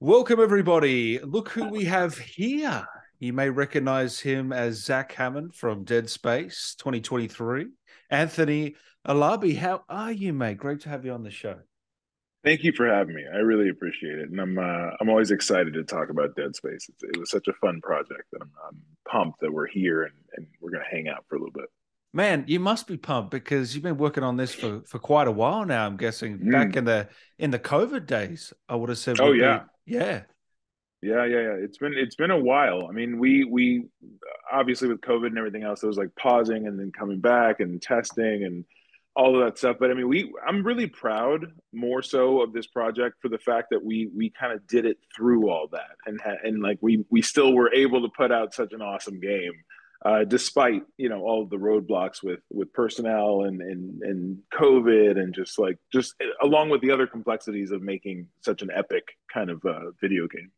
Welcome, everybody. Look who we have here. You may recognize him as Zach Hammond from Dead Space 2023. Anthony Alabi, how are you, mate? Great to have you on the show. Thank you for having me. I really appreciate it, and I'm uh, I'm always excited to talk about Dead Space. It's, it was such a fun project, and I'm, I'm pumped that we're here and, and we're going to hang out for a little bit. Man, you must be pumped because you've been working on this for, for quite a while now. I'm guessing mm. back in the in the COVID days, I would have said. Oh yeah, yeah. Yeah, yeah, yeah. It's been it's been a while. I mean, we we obviously with COVID and everything else, it was like pausing and then coming back and testing and all of that stuff. But I mean, we I'm really proud more so of this project for the fact that we we kind of did it through all that and and like we we still were able to put out such an awesome game. Uh, despite you know all of the roadblocks with with personnel and and and COVID and just like just along with the other complexities of making such an epic kind of uh, video game.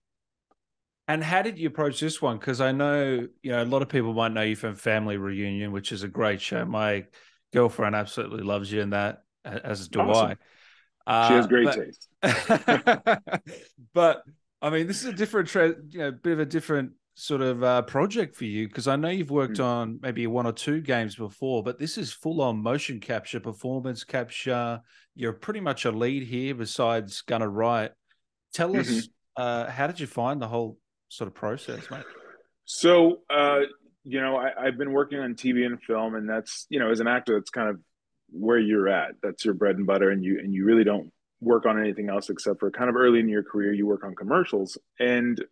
And how did you approach this one? Because I know you know a lot of people might know you from Family Reunion, which is a great show. My girlfriend absolutely loves you in that, as do awesome. I. Uh, she has great but, taste. but I mean, this is a different, you know, bit of a different sort of uh, project for you because I know you've worked mm. on maybe one or two games before, but this is full on motion capture, performance capture. You're pretty much a lead here besides Gunnar Wright. Tell mm-hmm. us, uh, how did you find the whole sort of process, mate? So, uh, you know, I, I've been working on TV and film, and that's, you know, as an actor, that's kind of where you're at. That's your bread and butter, and you and you really don't work on anything else except for kind of early in your career, you work on commercials. And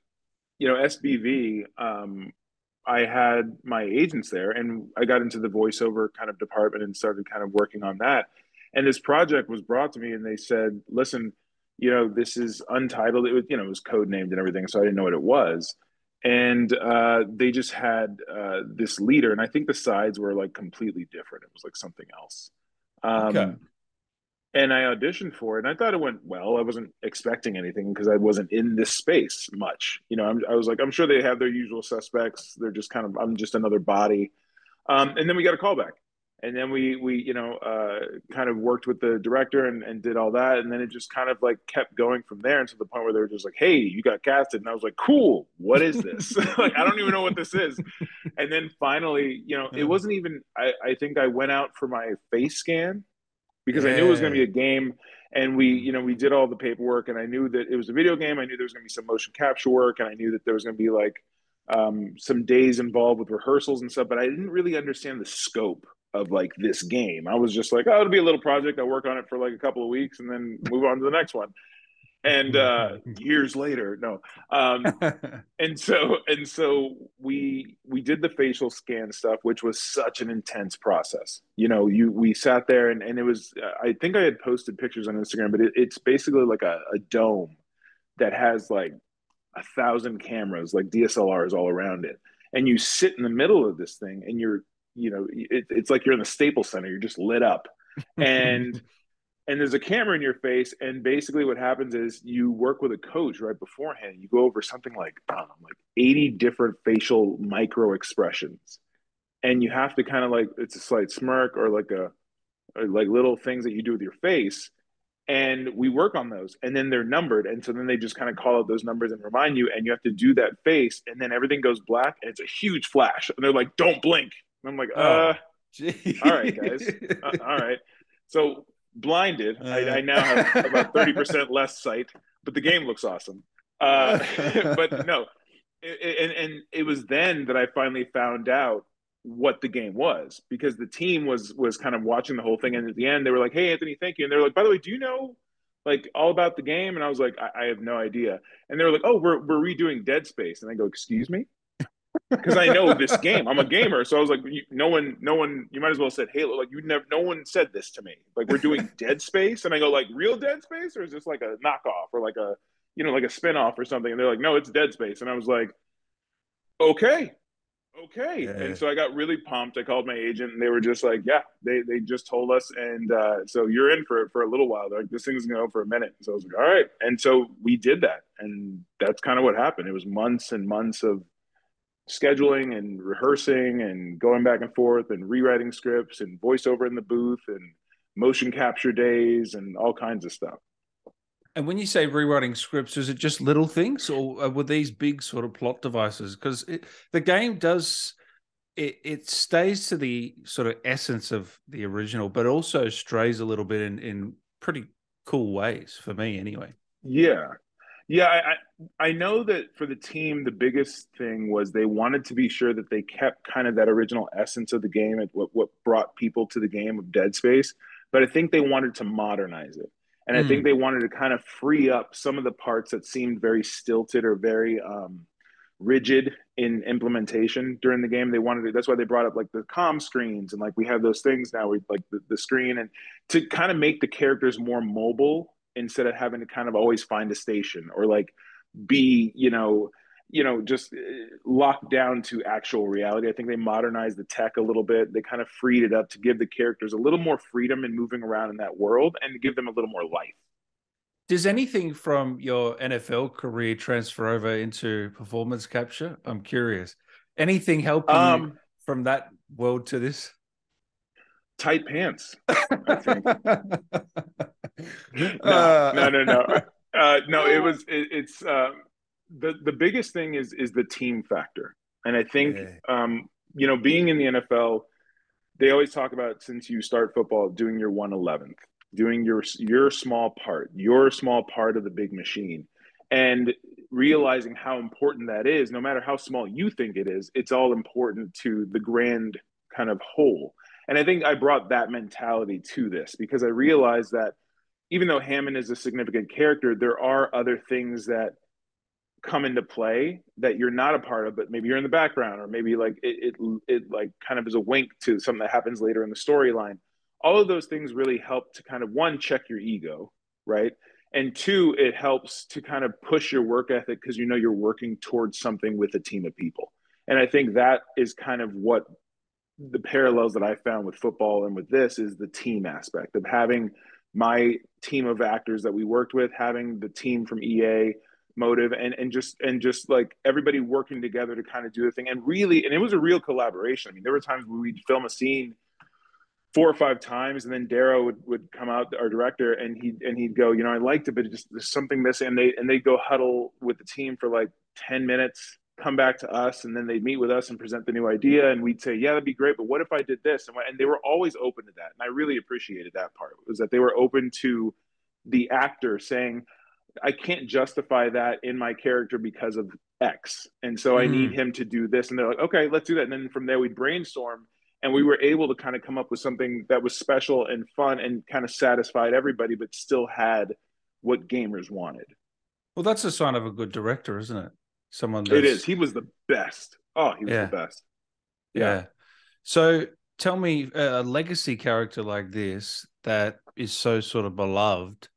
you know, SBV, um, I had my agents there and I got into the voiceover kind of department and started kind of working on that. And this project was brought to me and they said, listen, you know, this is untitled. It was, you know, it was code named and everything. So I didn't know what it was. And uh, they just had uh, this leader. And I think the sides were like completely different. It was like something else. Um, okay and I auditioned for it, and I thought it went well. I wasn't expecting anything because I wasn't in this space much. You know, I'm, i was like, I'm sure they have their usual suspects. They're just kind of, I'm just another body. Um, and then we got a call back, and then we we you know uh, kind of worked with the director and, and did all that, and then it just kind of like kept going from there, until the point where they were just like, Hey, you got casted, and I was like, Cool, what is this? like, I don't even know what this is. And then finally, you know, it wasn't even. I, I think I went out for my face scan because yeah. I knew it was going to be a game. And we, you know, we did all the paperwork, and I knew that it was a video game. I knew there was going to be some motion capture work, and I knew that there was going to be like um, some days involved with rehearsals and stuff. But I didn't really understand the scope of like this game. I was just like, oh, it'll be a little project. I'll work on it for like a couple of weeks and then move on to the next one and uh years later no. Um and so and so we we did the facial scan stuff which was such an intense process. You know you we sat there and, and it was i think i had posted pictures on instagram but it, it's basically like a, a dome that has like a thousand cameras like dslrs all around it. And you sit in the middle of this thing and you're you know it, it's like you're in the staples center you're just lit up. And and there's a camera in your face and basically what happens is you work with a coach right beforehand. You go over something like um, like 80 different facial micro expressions. And you have to kind of like it's a slight smirk or like a or like little things that you do with your face. And we work on those and then they're numbered. And so then they just kind of call out those numbers and remind you and you have to do that face and then everything goes black and it's a huge flash. And they're like don't blink. And i'm like uh oh, all right guys. Uh, all right. So blinded. Uh. I, I, now have about thirty percent less sight, but the game looks awesome. Uh, but no, it, and and it was then that I finally found out what the game was because the team was was kind of watching the whole thing, and at the end they were like, "Hey, Anthony, thank you," and they're like, "By the way, do you know?" Like all about the game, and I was like, I, I have no idea. And they were like, "Oh, we're we're redoing Dead Space," and I go, "Excuse me," because I know this game. I'm a gamer, so I was like, no one, no one. You might as well have said Halo. Like you never, no one said this to me. Like we're doing Dead Space, and I go like real Dead Space, or is this like a knockoff or like a, you know, like a spinoff or something? And they're like, no, it's Dead Space, and I was like, okay, okay. Yeah. And so I got really pumped. I called my agent, and they were just like, yeah, they they just told us, and uh, so you're in for for a little while. They're like, this thing's gonna go for a minute. So I was like, all right, and so we did that, and that's kind of what happened. It was months and months of scheduling and rehearsing and going back and forth and rewriting scripts and voiceover in the booth and motion capture days and all kinds of stuff. And when you say rewriting scripts, is it just little things, or uh, were these big sort of plot devices? Because the game does it, it stays to the sort of essence of the original, but also strays a little bit in in pretty cool ways for me, anyway. Yeah, yeah. I I know that for the team, the biggest thing was they wanted to be sure that they kept kind of that original essence of the game and what what brought people to the game of Dead Space, but I think they wanted to modernize it. And I think hmm. they wanted to kind of free up some of the parts that seemed very stilted or very um, rigid in implementation during the game. They wanted to, that's why they brought up like the com screens and like we have those things now with like the, the screen and to kind of make the characters more mobile instead of having to kind of always find a station or like be, you know, you know, just uh, locked down to actual reality. I think they modernized the tech a little bit. They kind of freed it up to give the characters a little more freedom in moving around in that world and to give them a little more life. Does anything from your NFL career transfer over into performance capture? I'm curious. Anything help um, from that world to this? Tight pants, I think. no, uh, no, no, no. Uh, no, it was. It, it's. Uh, the the biggest thing is is the team factor, and I think um, you know being in the NFL, they always talk about since you start football doing your one eleventh, doing your your small part, your small part of the big machine, and realizing how important that is. No matter how small you think it is, it's all important to the grand kind of whole. And I think I brought that mentality to this because I realized that even though Hammond is a significant character, there are other things that come into play that you're not a part of, but maybe you're in the background, or maybe like it, it, it like kind of is a wink to something that happens later in the storyline. All of those things really help to kind of one check your ego, right? And two, it helps to kind of push your work ethic because you know you're working towards something with a team of people. And I think that is kind of what the parallels that I found with football and with this is the team aspect of having my team of actors that we worked with, having the team from EA, motive and and just and just like everybody working together to kind of do the thing. And really and it was a real collaboration. I mean there were times where we'd film a scene four or five times and then Darrow would, would come out our director and he and he'd go you know i liked it but it just there's something missing and they and they'd go huddle with the team for like 10 minutes come back to us and then they'd meet with us and present the new idea and we'd say yeah that'd be great but what if i did this and, and they were always open to that and i really appreciated that part was that they were open to the actor saying I can't justify that in my character because of X. And so mm. I need mm. him to do this. And they're like, okay, let's do that. And then from there, we'd brainstorm and we were able to kind of come up with something that was special and fun and kind of satisfied everybody, but still had what gamers wanted. Well, that's a sign of a good director, isn't it? Someone that's... It is. He was the best. Oh, he was yeah. the best. Yeah. yeah. So tell me uh, a legacy character like this that is so sort of beloved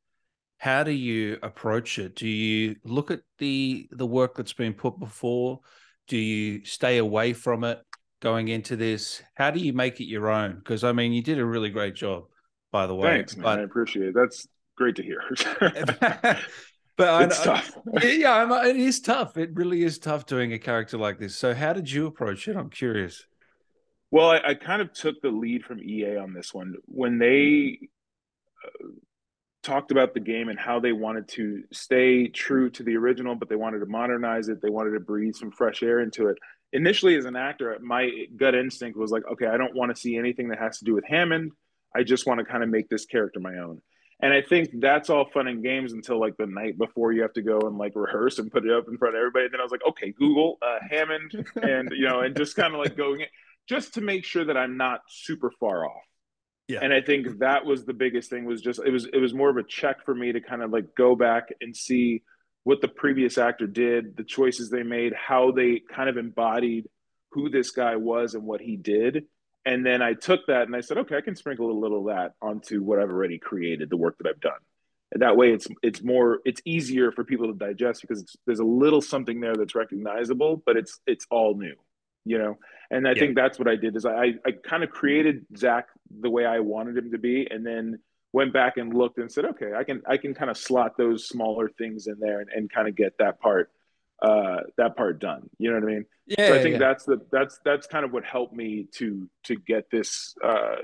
how do you approach it do you look at the the work that's been put before do you stay away from it going into this how do you make it your own because i mean you did a really great job by the way thanks man. But... i appreciate it that's great to hear but it's I, tough yeah it is tough it really is tough doing a character like this so how did you approach it i'm curious well i, I kind of took the lead from ea on this one when they uh, talked about the game and how they wanted to stay true to the original, but they wanted to modernize it. They wanted to breathe some fresh air into it. Initially, as an actor, my gut instinct was like, okay, I don't want to see anything that has to do with Hammond. I just want to kind of make this character my own. And I think that's all fun and games until like the night before you have to go and like rehearse and put it up in front of everybody. And then I was like, okay, Google uh, Hammond, and you know, and just kind of like going just to make sure that I'm not super far off. Yeah. And I think that was the biggest thing was just it was it was more of a check for me to kind of like go back and see what the previous actor did, the choices they made, how they kind of embodied who this guy was and what he did. And then I took that and I said, okay, I can sprinkle a little of that onto what I've already created, the work that I've done. And that way it's it's more it's easier for people to digest because there's a little something there that's recognizable, but it's it's all new you know and i yeah. think that's what i did is i i kind of created zach the way i wanted him to be and then went back and looked and said okay i can i can kind of slot those smaller things in there and, and kind of get that part uh that part done you know what i mean yeah so i think yeah. that's the that's that's kind of what helped me to to get this uh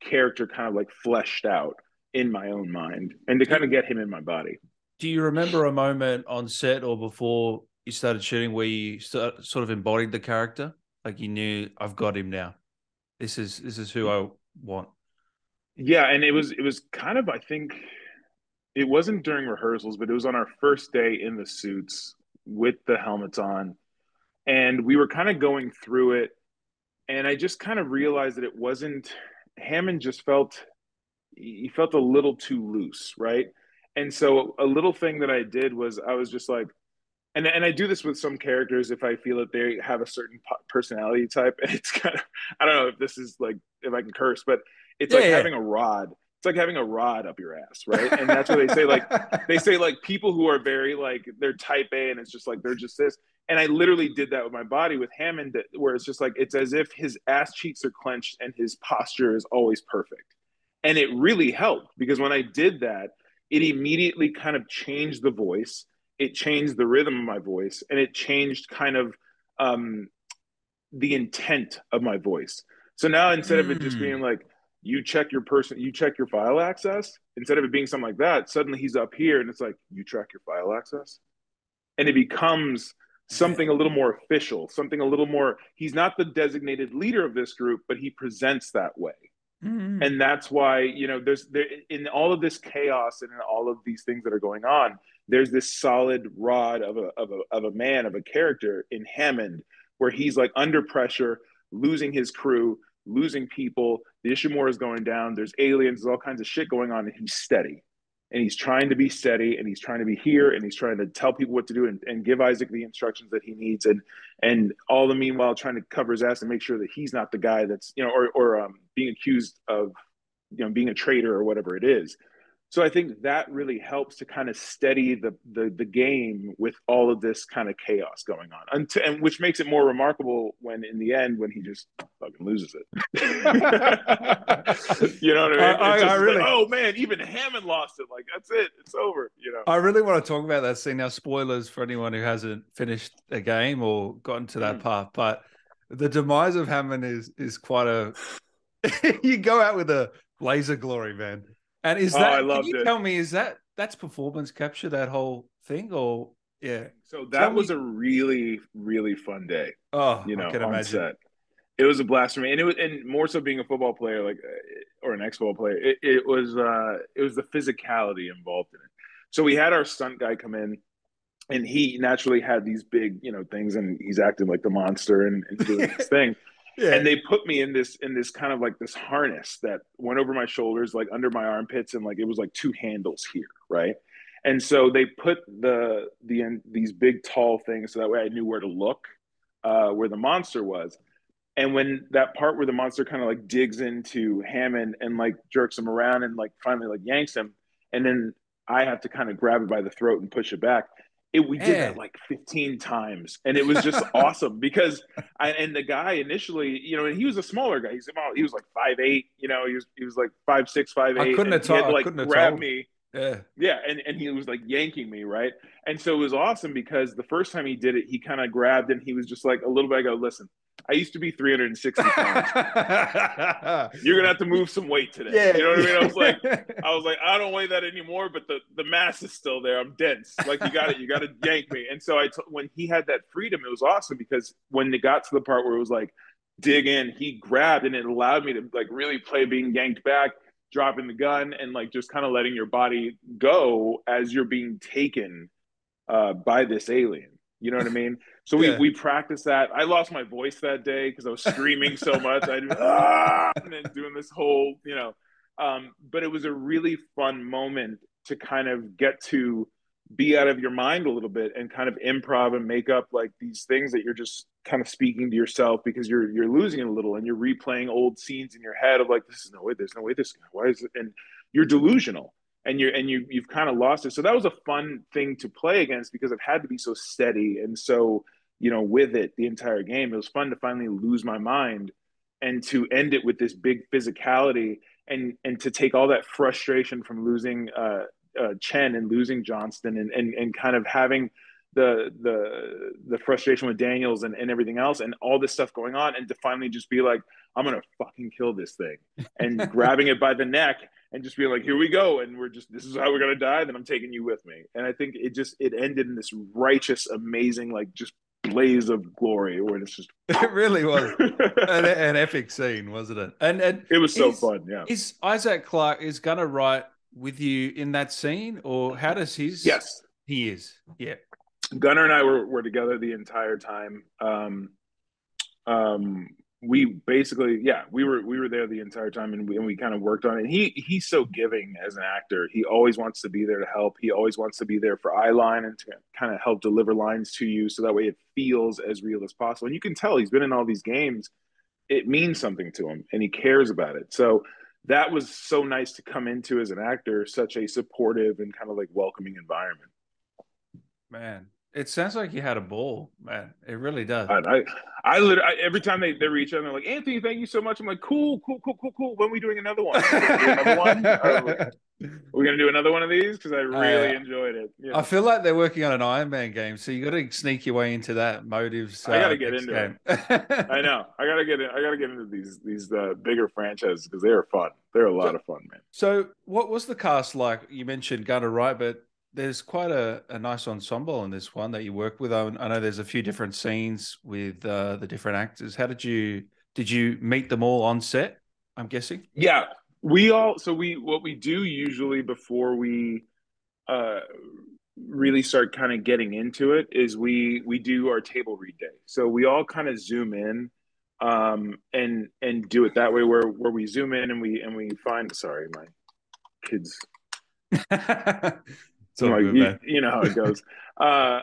character kind of like fleshed out in my own mind and to kind of get him in my body do you remember a moment on set or before you started shooting where you start, sort of embodied the character? Like you knew, I've got him now. This is this is who I want. Yeah, and it was it was kind of I think it wasn't during rehearsals, but it was on our first day in the suits with the helmets on, and we were kind of going through it, and I just kind of realized that it wasn't Hammond. Just felt he felt a little too loose, right? And so a little thing that I did was I was just like, and and I do this with some characters if I feel that they have a certain personality type, and it's kind of I don't know if this is like if I can curse, but it's yeah, like yeah. having a rod. It's like having a rod up your ass, right? And that's what they say. Like they say, like people who are very like they're type A, and it's just like they're just this. And I literally did that with my body with Hammond, where it's just like it's as if his ass cheeks are clenched and his posture is always perfect. And it really helped because when I did that, it immediately kind of changed the voice it changed the rhythm of my voice and it changed kind of um, the intent of my voice so now instead mm. of it just being hmm. like you check your person you check your file access instead of it being something like that suddenly he's up here and it's like you track your file access and it becomes something a little more official something a little more he's not the designated leader of this group but he presents that way Mm-hmm. And that's why, you know, there's there in all of this chaos and in all of these things that are going on, there's this solid rod of a of a of a man, of a character in Hammond, where he's like under pressure, losing his crew, losing people, the Ishimura is going down, there's aliens, there's all kinds of shit going on, and he's steady. And he's trying to be steady and he's trying to be here and he's trying to tell people what to do and, and give Isaac the instructions that he needs and and all the meanwhile trying to cover his ass and make sure that he's not the guy that's you know or or um, being accused of you know being a traitor or whatever it is so I think that really helps to kind of steady the the, the game with all of this kind of chaos going on, and, and which makes it more remarkable when in the end when he just fucking loses it. you know what I mean? I, I, I really, like, oh man, even Hammond lost it. Like that's it, it's over. You know. I really want to talk about that scene now. Spoilers for anyone who hasn't finished a game or gotten to that mm. part, but the demise of Hammond is is quite a. you go out with a laser glory, man. And is oh, that? Oh, can you it. tell me is that that's performance capture that whole thing or yeah? So that tell was me. a really really fun day. Oh, you know, on imagine. set. It was a blast for me, and it was, and more so being a football player, like or an ex football player. It, it was uh, it was the physicality involved in it. So we had our stunt guy come in, and he naturally had these big, you know, things, and he's acting like the monster and, and doing this thing. Yeah. And they put me in this in this kind of like this harness that went over my shoulders, like under my armpits, and like it was like two handles here, right? And so they put the the these big tall things so that way I knew where to look, uh, where the monster was. And when that part where the monster kind of like digs into Hammond and like jerks him around and like finally like yanks him, and then I have to kind of grab it by the throat and push it back it, we did that like 15 times and it was just awesome because I and the guy initially, you know, and he was a smaller guy. He's about he was like five eight, you know, he was he was like five six, five eight. I couldn't have told like couldn't have me. Yeah. Yeah. And, and he was like yanking me, right? And so it was awesome because the first time he did it, he kind of grabbed and he was just like a little bit, I go, listen, I used to be 360 pounds. You're gonna have to move some weight today. Yeah, you know what I mean? I was like, I was like, I don't weigh that anymore, but the the mass is still there. I'm dense. Like you got it. You got to yank me. And so I, t- when he had that freedom, it was awesome because when it got to the part where it was like dig in, he grabbed and it allowed me to like really play being yanked back, dropping the gun, and like just kind of letting your body go as you're being taken uh, by this alien. You know what I mean? So we, yeah. we practiced that. I lost my voice that day because I was screaming so much. I ah! and then doing this whole, you know. Um, but it was a really fun moment to kind of get to be out of your mind a little bit and kind of improv and make up like these things that you're just kind of speaking to yourself because you're you're losing it a little and you're replaying old scenes in your head of like this is no way there's no way this why is it and you're delusional and you're and you you've kind of lost it. So that was a fun thing to play against because it had to be so steady and so you know with it the entire game. It was fun to finally lose my mind and to end it with this big physicality and and to take all that frustration from losing uh, uh, Chen and losing Johnston and and and kind of having the the the frustration with Daniels and, and everything else and all this stuff going on and to finally just be like I'm gonna fucking kill this thing and grabbing it by the neck and just being like, here we go, and we're just this is how we're gonna die. Then I'm taking you with me, and I think it just it ended in this righteous, amazing, like just blaze of glory where it's just it really was. An, an, epic scene wasn't it? And, and it was so is, fun yeah. is isaac clarke is gonna write with you in that scene or how does his yes. he is yeah. Gunnar and i were, were together the entire time. Um um we basically yeah we were we were there the entire time and we, and we kind of worked on it. And he he's so giving as an actor. He always wants to be there to help. He always wants to be there for eye line and to kind of help deliver lines to you so that way it feels as real as possible. And you can tell he's been in all these games. It means something to him and he cares about it. So that was so nice to come into as an actor such a supportive and kind of like welcoming environment man it sounds like you had a ball, man. It really does. I, I, I literally every time they, they reach out, and they're like, Anthony, thank you so much. I'm like, cool, cool, cool, cool, cool. When are we doing another one? another one? We gonna do another one of these? Because I really uh, enjoyed it. Yeah. I feel like they're working on an Iron Man game, so you got to sneak your way into that motives. Uh, I got to get into game. it. I know. I got to get in. I got to get into these these uh, bigger franchises because they are fun. They're a lot so, of fun, man. So, what was the cast like? You mentioned Gunnar Wright, but there's quite a, a nice ensemble in this one that you work with. I, I know there's a few different scenes with uh, the different actors. How did you did you meet them all on set? I'm guessing. Yeah, we all. So we what we do usually before we uh, really start kind of getting into it is we we do our table read day. So we all kind of zoom in um and and do it that way where where we zoom in and we and we find sorry my kids So like, you, you, know how it goes. uh,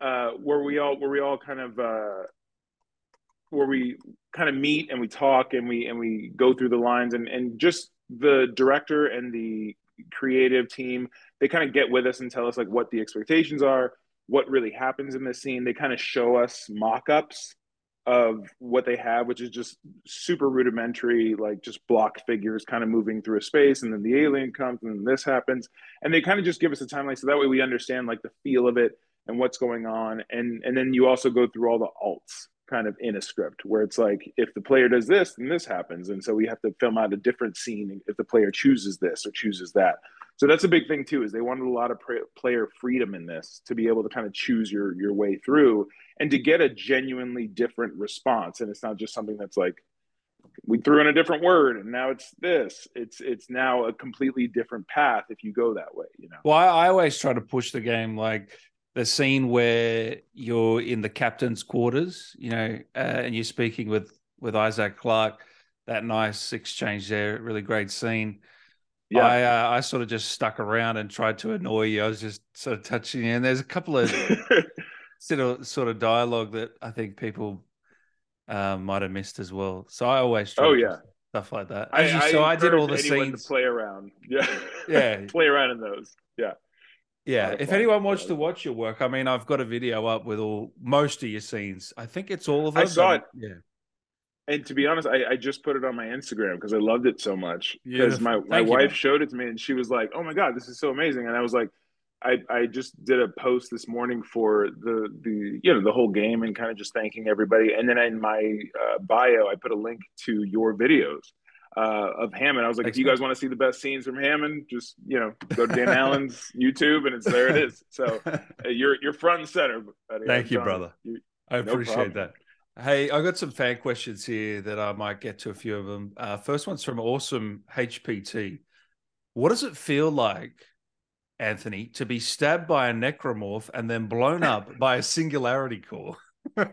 uh, where we all where we all kind of uh, where we kind of meet and we talk and we and we go through the lines and and just the director and the creative team they kind of get with us and tell us like what the expectations are what really happens in this scene. They kind of show us mock-ups of what they have, which is just super rudimentary, like just block figures kind of moving through a space, and then the alien comes, and then this happens, and they kind of just give us a timeline, so that way we understand like the feel of it and what's going on, and and then you also go through all the alts kind of in a script where it's like if the player does this, then this happens, and so we have to film out a different scene if the player chooses this or chooses that. So that's a big thing too. Is they wanted a lot of player freedom in this to be able to kind of choose your your way through and to get a genuinely different response. And it's not just something that's like we threw in a different word and now it's this. It's it's now a completely different path if you go that way. You know. Well, I, I always try to push the game like the scene where you're in the captain's quarters, you know, uh, and you're speaking with with Isaac Clarke. That nice exchange there, really great scene yeah. I uh, I sort of just stuck around and tried to annoy you. I was just sort of touching you, and there's a couple of sort of sort of dialogue that I think people uh, might have missed as well. So I always try oh yeah stuff like that. I, I so I did all the scenes to play around. Yeah, yeah, play around in those. Yeah. Yeah, if anyone wants to watch your work, I mean, I've got a video up with all most of your scenes. I think it's all of them. I saw it. Yeah, and to be honest, I, I just put it on my Instagram because I loved it so much. Because my, my wife you, showed it to me and she was like, "Oh my god, this is so amazing!" And I was like, I, I just did a post this morning for the the you know the whole game and kind of just thanking everybody. And then in my uh, bio, I put a link to your videos uh, of Hammond. I was like, Thanks, if you guys want to see the best scenes from Hammond, just you know go to Dan Allen's YouTube and it's there. It is. So uh, you're you're front and center. Buddy. Thank you, brother. You, I appreciate that. Hey, I got some fan questions here that I might get to a few of them. Uh, first one's from Awesome HPT. What does it feel like, Anthony, to be stabbed by a necromorph and then blown up by a singularity core? uh...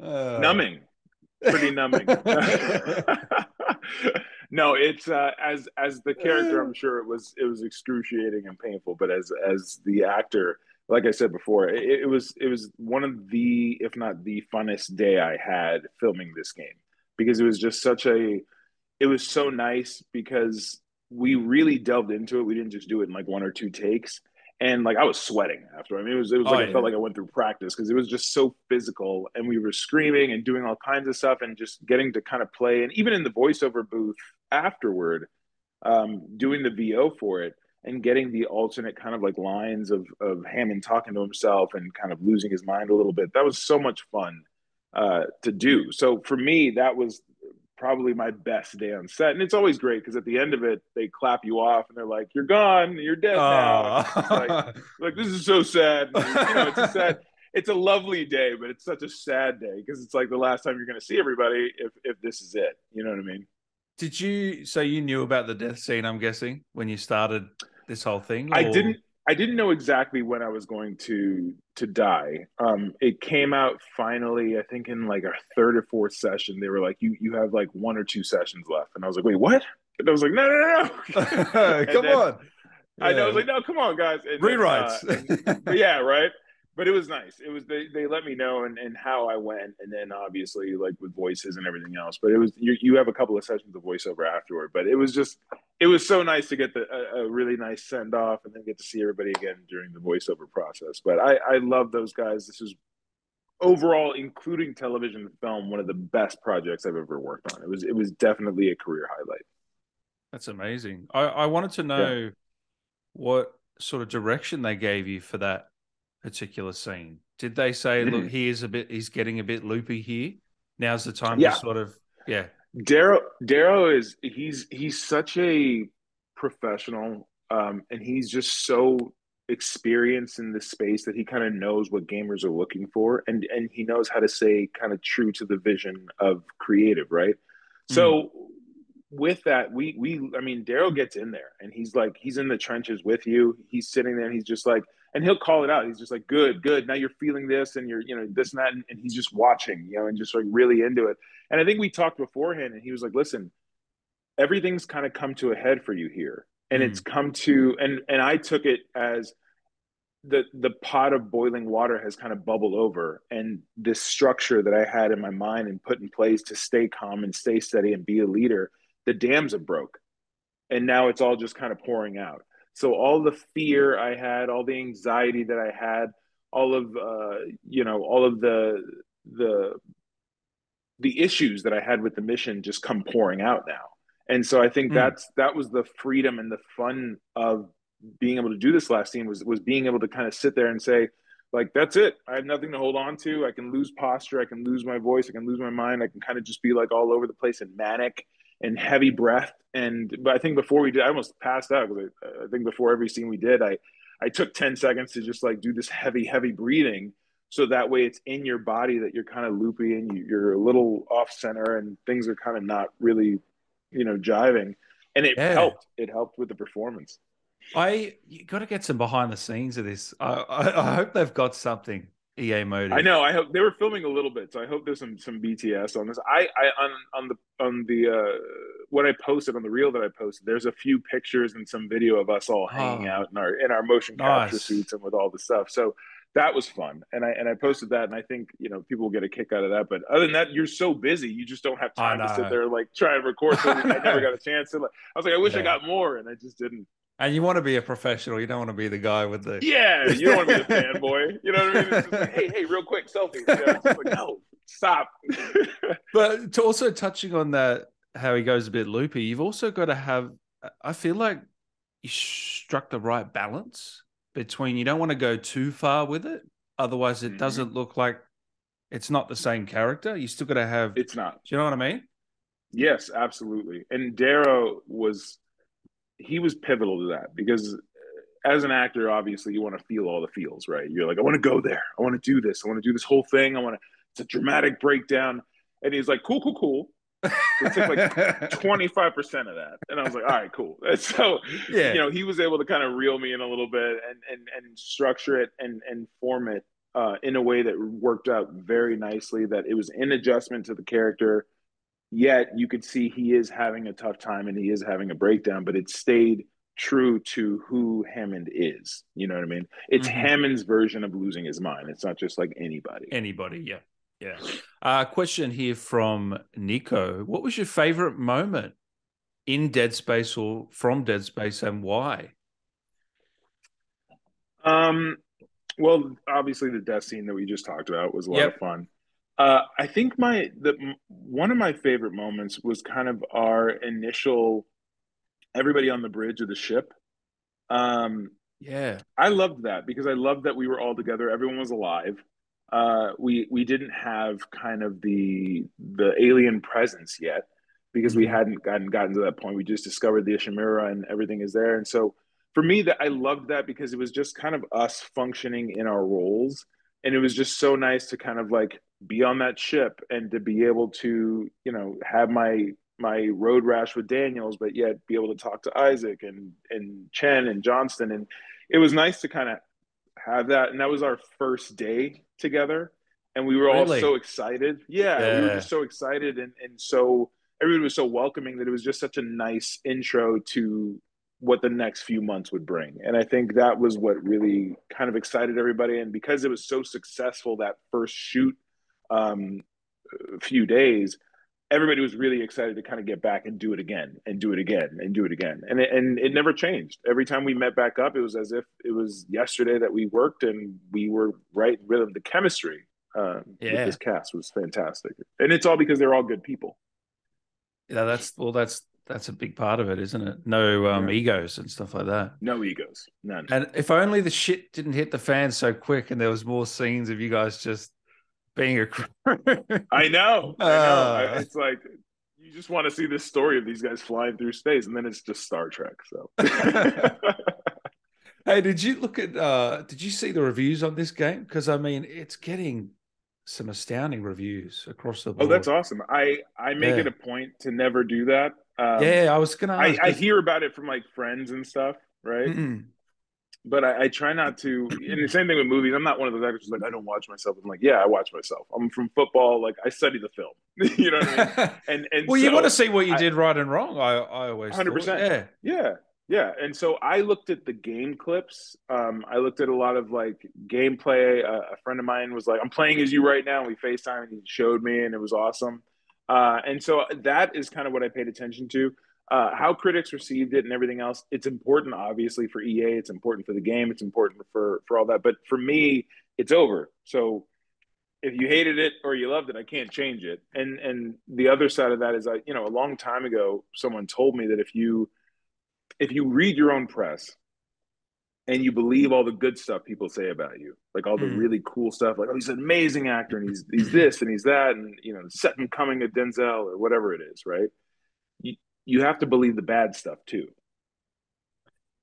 Numbing, pretty numbing. no, it's uh, as as the character. I'm sure it was it was excruciating and painful, but as as the actor like I said before, it, it, was it was one of the, if not the funnest day I had filming this game because it was just such a, it was so nice because we really delved into it. We didn't just do it in like one or two takes, and like I was sweating after. I mean, it was it was oh, like yeah. I felt like I went through practice because it was just so physical, and we were screaming and doing all kinds of stuff, and just getting to kind of play, and even in the voiceover booth afterward, um, doing the VO for it and getting the alternate kind of like lines of of Hammond talking to himself and kind of losing his mind a little bit. That was so much fun uh, to do. So for me, that was probably my best day on set. And it's always great because at the end of it, they clap you off and they're like, "You're gone. You're dead now." Like, oh. like, this is so sad. And, you know, it's a sad. It's a lovely day, but it's such a sad day because it's like the last time you're going to see everybody if if this is it. You know what I mean? Did you? So you knew about the death scene? I'm guessing when you started this whole thing. Or? I didn't. I didn't know exactly when I was going to to die. Um, it came out finally, I think in like our third or fourth session. They were like, "You you have like one or two sessions left," and I was like, "Wait, what?" And I was like, "No, no, no, come then, on." I know. I was like, "No, come on, guys." And Rewrites. Then, uh, yeah, right but it was nice. It was they, they let me know and, and how I went, and then obviously like with voices and everything else. But it was you, you have a couple of sessions of voiceover afterward. But it was just it was so nice to get the a, a really nice send off and then get to see everybody again during the voiceover process. But I I love those guys. This is overall, including television and film, one of the best projects I've ever worked on. It was it was definitely a career highlight. That's amazing. I I wanted to know yeah. what sort of direction they gave you for that particular scene? Did they say, mm-hmm. look, he is a bit, he's getting a bit loopy here. Now's the time yeah. to sort of, yeah. Darrow, Darrow is he's he's such a professional, um, and he's just so experienced in this space that he kind of knows what gamers are looking for, and and he knows how to say kind of true to the vision of creative, right? Mm. So with that, we we I mean, daryl gets in there and he's like he's in the trenches with you. He's sitting there and he's just like and he'll call it out. He's just like, good, good. Now you're feeling this and you're, you know, this and that. And, and, he's just watching, you know, and just like really into it. And I think we talked beforehand and he was like, listen, everything's kind of come to a head for you here. And mm. it's come to, and, and I took it as the, the pot of boiling water has kind of bubbled over. And this structure that I had in my mind and put in place to stay calm and stay steady and be a leader, the dams have broke. And now it's all just kind of pouring out so all the fear I had, all the anxiety that I had, all of uh, you know, all of the the the issues that I had with the mission just come pouring out now. And so I think mm. that's that was the freedom and the fun of being able to do this last scene was was being able to kind of sit there and say, like, that's it. I have nothing to hold on to. I can lose posture. I can lose my voice. I can lose my mind. I can kind of just be like all over the place and manic and heavy breath. And but I think before we did, I almost passed out because I, I, think before every scene we did, I I took ten seconds to just like do this heavy, heavy breathing, so that way it's in your body that you're kind of loopy and you, you're a little off center and things are kind of not really, you know, jiving. And it yeah. helped. It helped with the performance. I you got to get some behind the scenes of this. I, I, I hope they've got something EA mode. I know. I hope they were filming a little bit, so I hope there's some some BTS on this. I I on on the on the uh what I posted on the reel that I posted. There's a few pictures and some video of us all hanging oh, out in our in our motion capture nice. suits and with all the stuff. So that was fun, and I and I posted that, and I think you know people will get a kick out of that. But other than that, you're so busy, you just don't have time to sit there like try and record. So I never got a chance to. Like, I was like, I wish yeah. I got more, and I just didn't. And you want to be a professional. You don't want to be the guy with the yeah. You don't want to be the fanboy. You know what I mean? It's just like, hey, hey, real quick selfie. Yeah, like, no, stop. but to also touching on that, how he goes a bit loopy. You've also got to have. I feel like you struck the right balance between. You don't want to go too far with it, otherwise it mm-hmm. doesn't look like it's not the same character. You still got to have. It's not. Do you know what I mean? Yes, absolutely. And Darrow was he was pivotal to that because as an actor, obviously you want to feel all the feels, right? You're like, I want to go there. I want to do this. I want to do this whole thing. I want to, it's a dramatic breakdown. And he's like, cool, cool, cool. We took like 25% of that. And I was like, all right, cool. And so, yeah. you know, he was able to kind of reel me in a little bit and, and, and structure it and, and form it uh, in a way that worked out very nicely, that it was in adjustment to the character yet you could see he is having a tough time and he is having a breakdown, but it stayed true to who Hammond is. You know what I mean? It's mm-hmm. Hammond's version of losing his mind. It's not just like anybody. Anybody, yeah. Yeah. Uh, question here from Nico. What was your favorite moment in Dead Space or from Dead Space and why? Um, well, obviously the death scene that we just talked about was a lot yep. of fun. Uh, I think my the one of my favorite moments was kind of our initial everybody on the bridge of the ship. Um, yeah, I loved that because I loved that we were all together. Everyone was alive. Uh, we we didn't have kind of the the alien presence yet, because we hadn't gotten gotten to that point. We just discovered the Ishimura and everything is there. And so for me, that I loved that because it was just kind of us functioning in our roles, and it was just so nice to kind of like be on that ship and to be able to you know have my my road rash with Daniels, but yet be able to talk to Isaac and and Chen and Johnston, and it was nice to kind of have that. And that was our first day together, and we were all so excited. Yeah, we were just so excited, and and so everybody was so welcoming that it was just such a nice intro to what the next few months would bring. And I think that was what really kind of excited everybody. And because it was so successful that first shoot um, few days, everybody was really excited to kind of get back and do it again and do it again and do it again. And it, and it never changed. Every time we met back up, it was as if it was yesterday that we worked and we were right in rhythm. The chemistry uh, Yeah. with this cast was fantastic. And it's all because they're all good people. Yeah, that's well, that's that's a big part of it, isn't it? No um, Yeah. egos and stuff like that. No egos, none. And if only the shit didn't hit the fan so quick, and there was more scenes of you guys just being a crew. I know. I know. Uh. It's like you just want to see this story of these guys flying through space, and then it's just Star Trek. So hey, did you look at? uh Did you see the reviews on this game? Because I mean, it's getting some astounding reviews across the board. Oh, that's awesome. I I make Yeah. it a point to never do that. Um, yeah, I was gonna. I, I hear about it from like friends and stuff, right? Mm-mm. But I, I try not to. And the same thing with movies. I'm not one of those actors like I don't watch myself. I'm like, yeah, I watch myself. I'm from football. Like I study the film. you know what I mean? And and well, you want to see what you did right and wrong. I I always 100%. Yeah. Yeah, yeah. And so I looked at the game clips. Um, I looked at a lot of like gameplay. Uh, a friend of mine was like, "I'm playing as you right now." And we Facetime, and he showed me, and it was awesome. Uh, and so that is kind of what I paid attention to. Uh, how critics received it and everything else. It's important, obviously, for EA. It's important for the game. It's important for for all that. But for me, it's over. So if you hated it or you loved it, I can't change it. And and the other side of that is, I you know, a long time ago, someone told me that if you if you read your own press and you believe all the good stuff people say about you, like all the Mm. really cool stuff, like oh he's an amazing actor and he's he's this and he's that and you know the second coming of Denzel or whatever it is, right? You you have to believe the bad stuff too.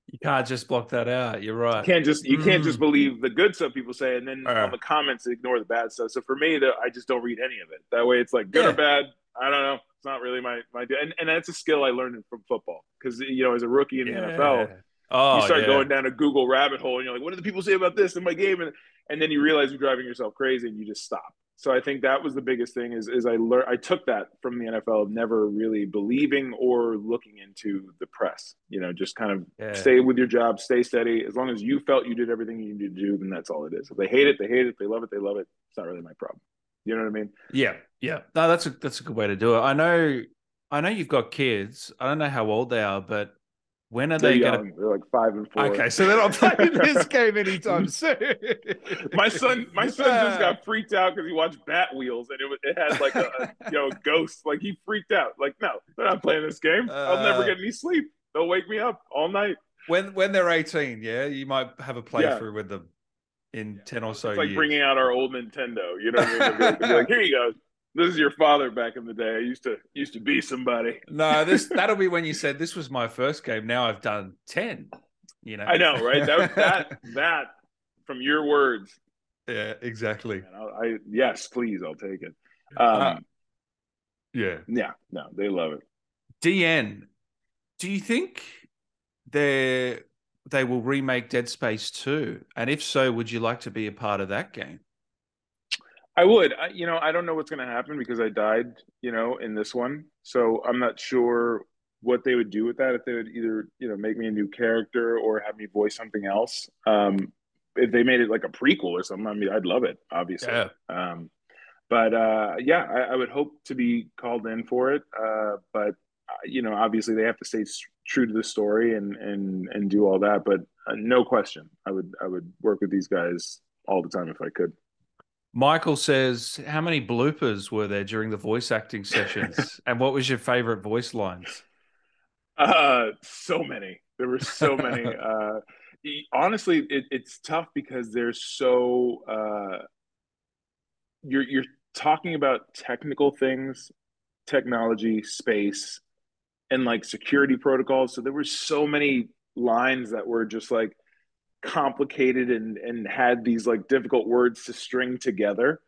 You can't just block that out. You're right. You can't just you can't Mm. just believe the good stuff people say and then Uh. on the comments ignore the bad stuff. So for me, the, I just don't read any of it. That way, it's like good Yeah. or bad. I don't know. It's not really my my and and that's a skill I learned from football because you know as a rookie in the NFL, Yeah. Oh, you start yeah. going down a Google rabbit hole and you're like, what do the people say about this in my game? And and then you realize you're driving yourself crazy and you just stop. So I think that was the biggest thing is is I learned I took that from the NFL of never really believing or looking into the press. You know, just kind of Yeah. stay with your job, stay steady. As long as you felt you did everything you needed to do, then that's all it is. If they hate it, they hate it. If they love it, they love it. It's not really my problem. You know what I mean? Yeah, yeah. No, that's a that's a good way to do it. I know, I know you've got kids. I don't know how old they are, but when are They're they going to? They're like five and four. Okay, so they're not playing this game anytime soon. my son, my son just got freaked out because he watched Batwheels and it was, it had like a, a you know ghost. Like he freaked out. Like no, they're not playing this game. I'll never Uh. get any sleep. They'll wake me up all night. when when they're eighteen. Yeah, you might have a Yeah. playthrough with them in ten or so it's like years. bringing out our old Nintendo. You know what I mean? Like, like, here you go. This is your father back in the day. I used to used to be somebody. no, this that'll be when you said this was my first game. Now I've done ten. You know, I know, right? That that that from your words. yeah, exactly. I'll, I yes, please, I'll take it. Um, Uh, Yeah. yeah, no, they love it. DN, do you think they they will remake Dead Space 2? And if so, would you like to be a part of that game? I would. I, you know, I don't know what's going to happen because I died, you know, in this one. So I'm not sure what they would do with that. If they would either, you know, make me a new character or have me voice something else. Um, if they made it like a prequel or something, I mean, I'd love it, obviously. Yeah. Um, but uh, yeah, I, I would hope to be called in for it. Uh, but uh, you know, obviously they have to stay true to the story and and and do all that. But uh, no question, I would I would work with these guys all the time if I could. Michael says, How many bloopers were there during the voice acting sessions? and what was your favorite voice lines? Uh, so many. There were so many. uh, honestly, it, it's tough because there's so uh, you're you're talking about technical things technology, space, and like security protocols. So there were so many lines that were just like complicated and and had these like difficult words to string together.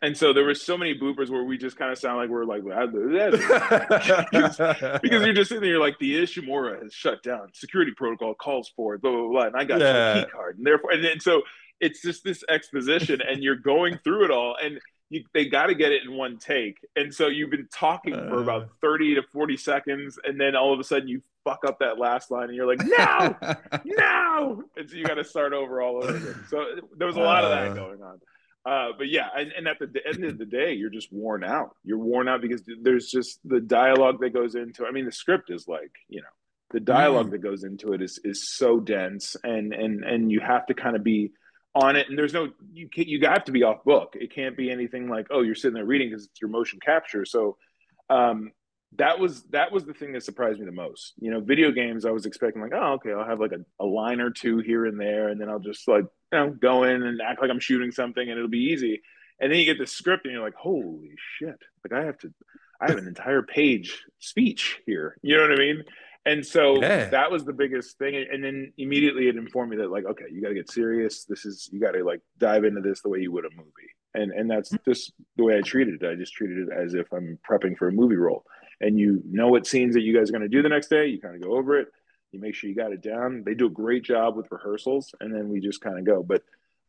And so there were so many bloopers where we just kind of sound like we're like because, because you're just sitting there, you're like the Ishimura has shut down, security protocol calls for it, blah blah blah, and I got yeah. your key card, and therefore, and then so it's just this exposition, and you're going through it all, and you, they got to get it in one take. And so you've been talking for about uh. 30 to 40 seconds. And then all of a sudden you fuck up that last line and you're like, no, no. And so you got to start over all over again. So there was a lot of that uh. going on. Uh, but yeah, and, and, at the end of the day, you're just worn out. You're worn out because there's just the dialogue that goes into. I mean, the script is like, you know, the dialogue mm. that goes into it is is so dense, and and and you have to kind of be on it and there's no you can't, you have to be off book it can't be anything like oh you're sitting there reading because it's your motion capture so um that was that was the thing that surprised me the most you know video games i was expecting like oh okay i'll have like a, a line or two here and there and then i'll just like you know go in and act like i'm shooting something and it'll be easy and then you get the script and you're like holy shit like i have to i have an entire page speech here you know what i mean and so yeah. that was the biggest thing. And then immediately it informed me that like, okay, you got to get serious. This is you got to like dive into this the way you would a movie. And and that's mm-hmm. just the way I treated it. I just treated it as if I'm prepping for a movie role. And you know what scenes that you guys are going to do the next day. You kind of go over it. You make sure you got it down. They do a great job with rehearsals, and then we just kind of go. But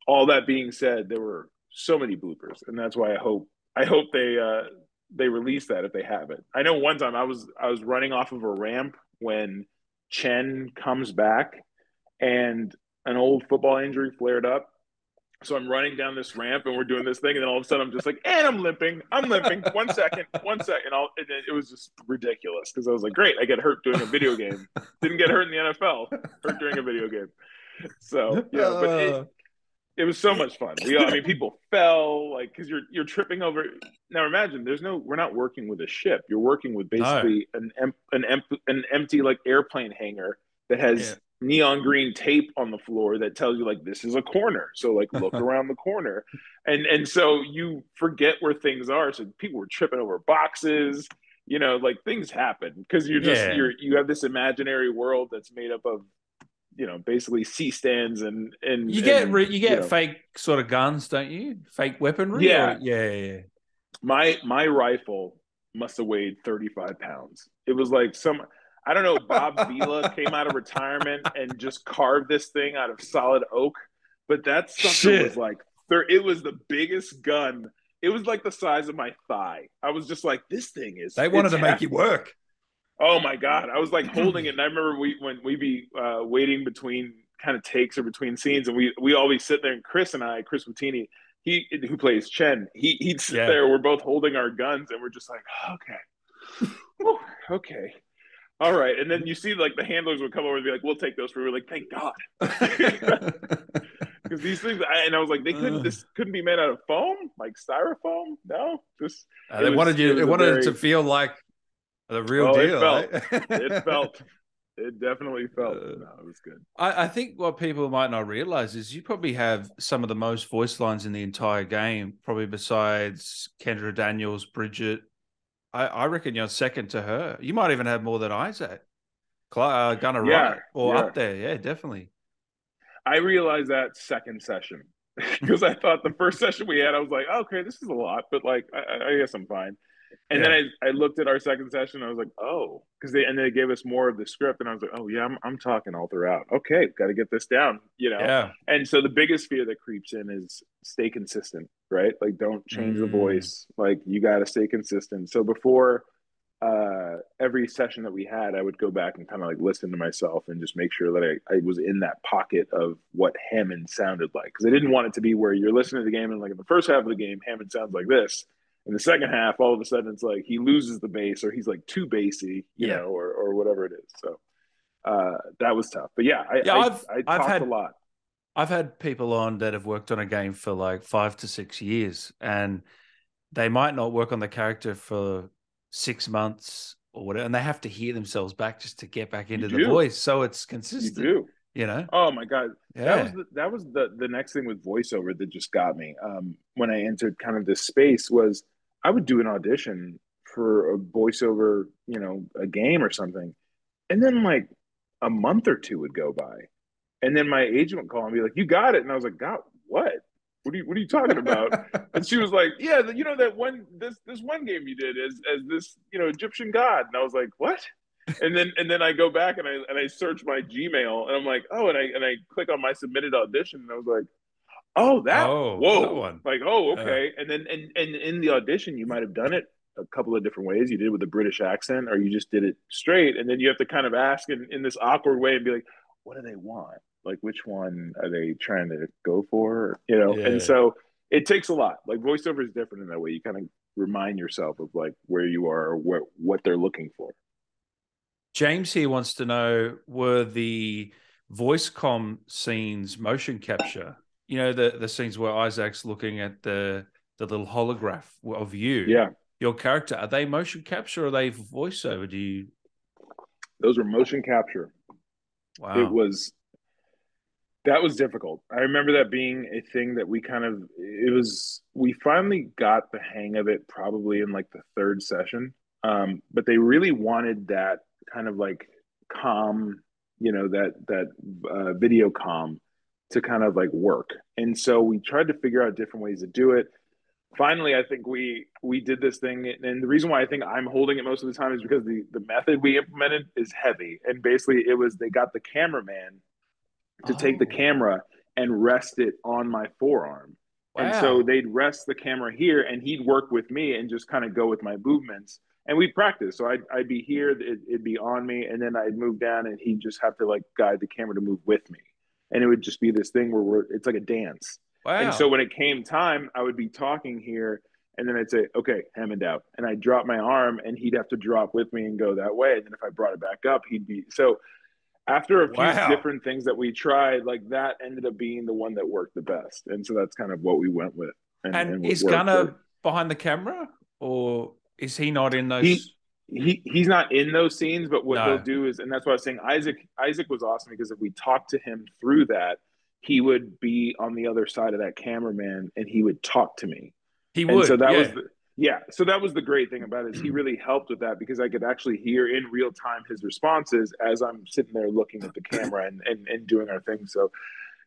all that being said, there were so many bloopers, and that's why I hope I hope they uh, they release that if they have it. I know one time I was I was running off of a ramp when Chen comes back and an old football injury flared up. So I'm running down this ramp and we're doing this thing, and then all of a sudden I'm just like, and I'm limping, I'm limping. One second, one second. I'll, and it was just ridiculous because I was like, great, I get hurt doing a video game. Didn't get hurt in the NFL, hurt during a video game. So yeah, but it, it was so much fun. We, I mean, people fell like because you're you're tripping over. Now imagine there's no. We're not working with a ship. You're working with basically no. an em, an em, an empty like airplane hangar that has yeah. Neon green tape on the floor that tells you like this is a corner. So like look around the corner, and and so you forget where things are. So people were tripping over boxes. You know, like things happen because you're just yeah. you're you have this imaginary world that's made up of you know basically C stands and and you get and, you get you know. fake sort of guns, don't you? Fake weaponry. Yeah, or, yeah, yeah. My my rifle must have weighed thirty five pounds. It was like some. I don't know. Bob Vila came out of retirement and just carved this thing out of solid oak, but that sucker was like it was the biggest gun. It was like the size of my thigh. I was just like, this thing is. They wanted to make it work. Oh my god, I was like holding it, and I remember we when we be uh, waiting between kind of takes or between scenes, and we we always sit there, and Chris and I, Chris Bottini, he who plays Chen, he he'd sit yeah. there. We're both holding our guns, and we're just like, okay, okay, all right. And then you see like the handlers would come over and be like, "We'll take those for." We're like, "Thank God," because these things. I, and I was like, "They couldn't. This couldn't be made out of foam, like styrofoam. No, just uh, they was, wanted you. They wanted very... it to feel like the real oh, deal. It felt. Eh? it felt. It definitely felt. Uh, no, it was good. I, I, think what people might not realize is you probably have some of the most voice lines in the entire game, probably besides Kendra Daniels, Bridget. I, I reckon you're second to her. You might even have more than Isaac. Uh, Gunner yeah, Wright, or yeah. up there. Yeah, definitely. I realized that second session because I thought the first session we had, I was like, okay, this is a lot, but like, I, I guess I'm fine. And yeah. then I, I looked at our second session. I was like, oh, because they and they gave us more of the script, and I was like, oh yeah, I'm I'm talking all throughout. Okay, got to get this down, you know. Yeah. And so the biggest fear that creeps in is stay consistent, right? Like don't change mm. the voice. Like you got to stay consistent. So before uh, every session that we had, I would go back and kind of like listen to myself and just make sure that I, I was in that pocket of what Hammond sounded like. Because I didn't want it to be where you're listening to the game and like in the first half of the game, Hammond sounds like this in the second half, all of a sudden it's like he loses the bass or he's like too bassy, you yeah. know, or or whatever it is. So uh, that was tough. But yeah, I, yeah, I, I've, I I've had, a lot. I've had people on that have worked on a game for like five to six years, and they might not work on the character for six months or whatever, and they have to hear themselves back just to get back into the voice. So it's consistent. You do. You know? Oh my god, yeah. that was the, that was the the next thing with voiceover that just got me. Um, when I entered kind of this space was I would do an audition for a voiceover, you know, a game or something. And then like a month or two would go by. And then my agent would call and be like, You got it. And I was like, God, what? What are you what are you talking about? and she was like, Yeah, you know that one this this one game you did as as this, you know, Egyptian god. And I was like, What? and then and then I go back and I and I search my Gmail and I'm like, oh, and I and I click on my submitted audition and I was like, oh, that oh, whoa, that one. like oh, okay. Uh, and then and and in the audition, you might have done it a couple of different ways. You did it with a British accent, or you just did it straight, and then you have to kind of ask in, in this awkward way and be like, what do they want? Like, which one are they trying to go for? You know, yeah. and so it takes a lot. Like voiceover is different in that way. You kind of remind yourself of like where you are or what what they're looking for. James here wants to know were the voice com scenes motion capture? You know, the the scenes where Isaac's looking at the the little holograph of you. Yeah. Your character. Are they motion capture or are they voiceover? Do you those were motion capture. Wow. It was that was difficult. I remember that being a thing that we kind of it was we finally got the hang of it probably in like the third session. Um, but they really wanted that kind of like calm, you know, that that uh, video calm to kind of like work. And so we tried to figure out different ways to do it. Finally, I think we we did this thing, and the reason why I think I'm holding it most of the time is because the the method we implemented is heavy, and basically it was they got the cameraman to oh. take the oh. camera and rest it on my forearm. Wow. And so they'd rest the camera here and he'd work with me and just kind of go with my movements and we'd practice. So I'd, I'd be here, it, would be on me, and then I'd move down, and he'd just have to like guide the camera to move with me, and it would just be this thing where we're it's like a dance. Wow. And so when it came time, I would be talking here, and then I'd say, "Okay, Hammond out," and I'd drop my arm, and he'd have to drop with me and go that way. And then if I brought it back up, he'd be so. After a few wow. different things that we tried, like that ended up being the one that worked the best, and so that's kind of what we went with. And, and, and is Gunner behind the camera, or is he not in those? He, he he's not in those scenes, but what no. they'll do is, and that's why I was saying Isaac. Isaac was awesome because if we talked to him through that, he would be on the other side of that cameraman, and he would talk to me. He would. And so that yeah. was the, yeah. So that was the great thing about it is he mm-hmm. really helped with that because I could actually hear in real time his responses as I'm sitting there looking at the camera and and, and doing our thing. So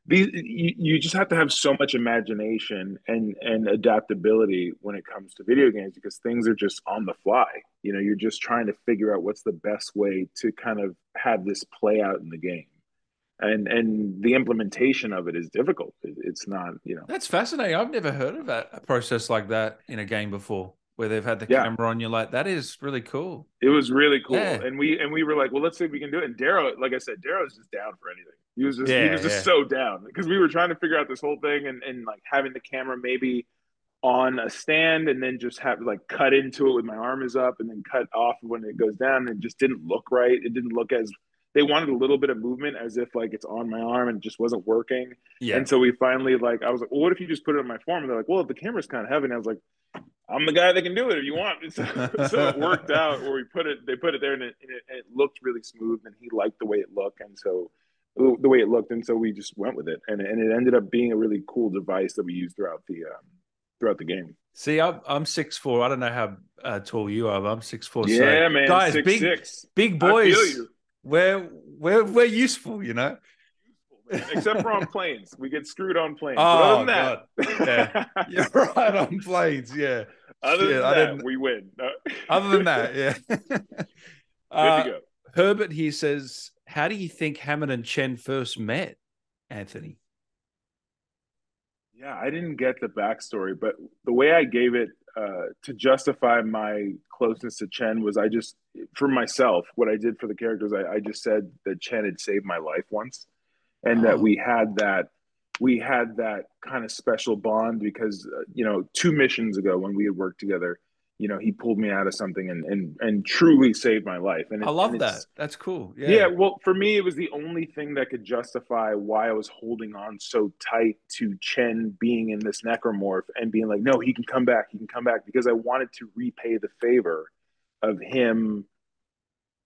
these you, you just have to have so much imagination and and adaptability when it comes to video games because things are just on the fly you know you're just trying to figure out what's the best way to kind of have this play out in the game and and the implementation of it is difficult. It's not you know. That's fascinating. I've never heard of that a process like that in a game before where they've had the yeah. camera on you like that is really cool. It was really cool. Yeah. and we and we were like well let's see if we can do it. And daryl like i said daryl's just down for anything. He was just yeah, he was just so down because we were trying to figure out this whole thing and, and like having the camera maybe on a stand and then just have like cut into it with my arm is up and then cut off when it goes down and it just didn't look right. It didn't look as they wanted a little bit of movement as if like it's on my arm and it just wasn't working. Yeah. And so we finally like I was like, well, what if you just put it on my form? And they're like, well, if the camera's kind of heavy. And I was like, I'm the guy that can do it if you want. So, so it worked out where we put it, they put it there and it, and it, and it looked really smooth and he liked the way it looked. And so the way it looked, and so we just went with it, and and it ended up being a really cool device that we used throughout the um, throughout the game. See, I'm I'm six four. I don't know how uh, tall you are, but I'm six four. Yeah, so, man, guys, six, big six. big boys. We're we're we're useful, you know. Except for on planes, we get screwed on planes. Oh God, yeah, you're right on planes. Yeah. Other yeah, than that, we win. No. Other than that, yeah. Good uh, to go. Herbert here says how do you think Hammond and Chen first met, Anthony? Yeah, I didn't get the backstory, but the way I gave it uh, to justify my closeness to Chen was I just, for myself, what I did for the characters, I, I just said that Chen had saved my life once, and oh. that we had that we had that kind of special bond because uh, you know two missions ago when we had worked together you know he pulled me out of something and and and truly saved my life. And it, i love and that. that's cool. Yeah. yeah well for me it was the only thing that could justify why i was holding on so tight to chen being in this necromorph and being like no he can come back. He can come back because i wanted to repay the favor of him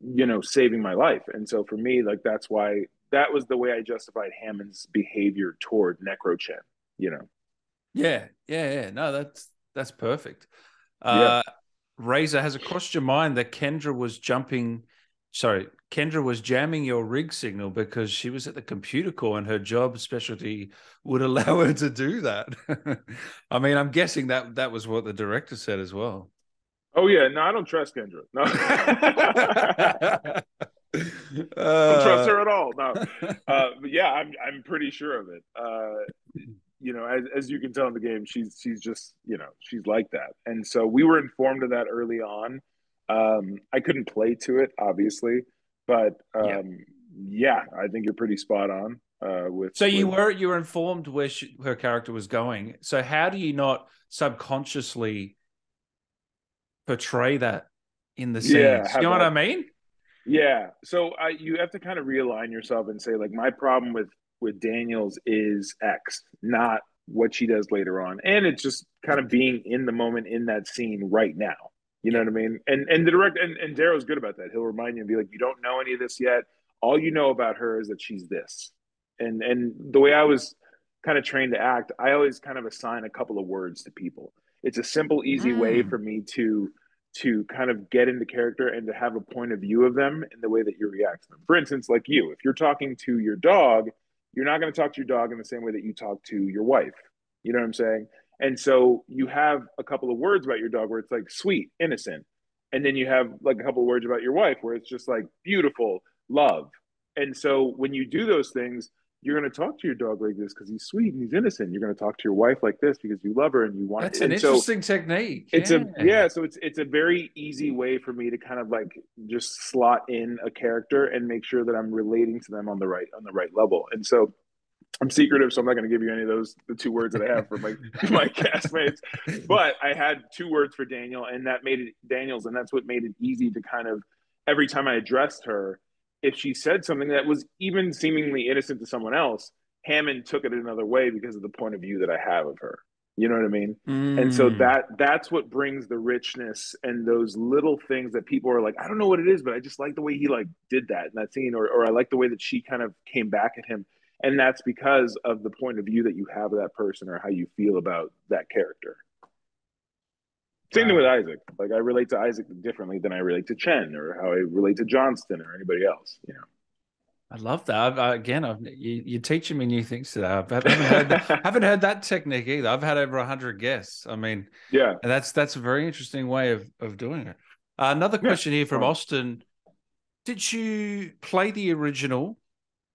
you know saving my life. And so for me like that's why that was the way i justified hammond's behavior toward necro chen you know? Yeah yeah yeah. No that's that's perfect uh, Razor, has it crossed your mind that Kendra was jumping? Sorry, Kendra was jamming your rig signal because she was at the computer core and her job specialty would allow her to do that. I mean, I'm guessing that that was what the director said as well. Oh yeah, no, I don't trust Kendra. No, don't trust her at all. No, uh, yeah, I'm I'm pretty sure of it. Uh, you know, as, as you can tell in the game, she's she's just you know she's like that, and so we were informed of that early on. Um, I couldn't play to it, obviously, but um, yeah. yeah. I think you're pretty spot on. Uh, with so you with... were you were informed where she, her character was going. So how do you not subconsciously portray that in the scenes. Yeah, you know what I mean? Yeah. So I, you have to kind of realign yourself and say, like, my problem with with Daniels is X, not what she does later on, and it's just kind of being in the moment in that scene right now. You know what I mean? And and the direct and, and Darrow's good about that. He'll remind you and be like, you don't know any of this yet. All you know about her is that she's this. And and the way I was kind of trained to act, I always kind of assign a couple of words to people it's a simple easy mm. way for me to to kind of get into character and to have a point of view of them in the way that you react to them for instance like you if you're talking to your dog you're not going to talk to your dog in the same way that you talk to your wife. You know what i'm saying? And so you have a couple of words about your dog where it's like sweet innocent. And then you have like a couple of words about your wife where it's just like beautiful love. And so when you do those things you're going to talk to your dog like this because he's sweet and he's innocent. You're going to talk to your wife like this because you love her and you want. That's an interesting so technique. It's yeah. a yeah. So it's it's a very easy way for me to kind of like just slot in a character and make sure that I'm relating to them on the right on the right level. And so I'm secretive, so I'm not going to give you any of those the two words that I have for my my castmates. But I had two words for Daniel, and that made it Daniels, and that's what made it easy to kind of every time I addressed her if she said something that was even seemingly innocent to someone else, Hammond took it another way because of the point of view that I have of her. You know what I mean? Mm. And so mm. that that's what brings the richness and those little things that people are like, I don't know what it is, but I just like the way he like did that in that scene, or or I like the way that she kind of came back at him. And that's because of the point of view that you have of that person or how you feel about that character. Same thing with Isaac. Like I relate to Isaac differently than I relate to Chen or how I relate to Johnston or anybody else. You know. I love that. I've, I, again, I've, you, are teaching me new things today. I haven't heard, that, haven't heard that technique either. I've had over hundred guests. I mean, yeah, that's that's a very interesting way of of doing it. Uh, another question yeah. here from Austin: Did you play the original,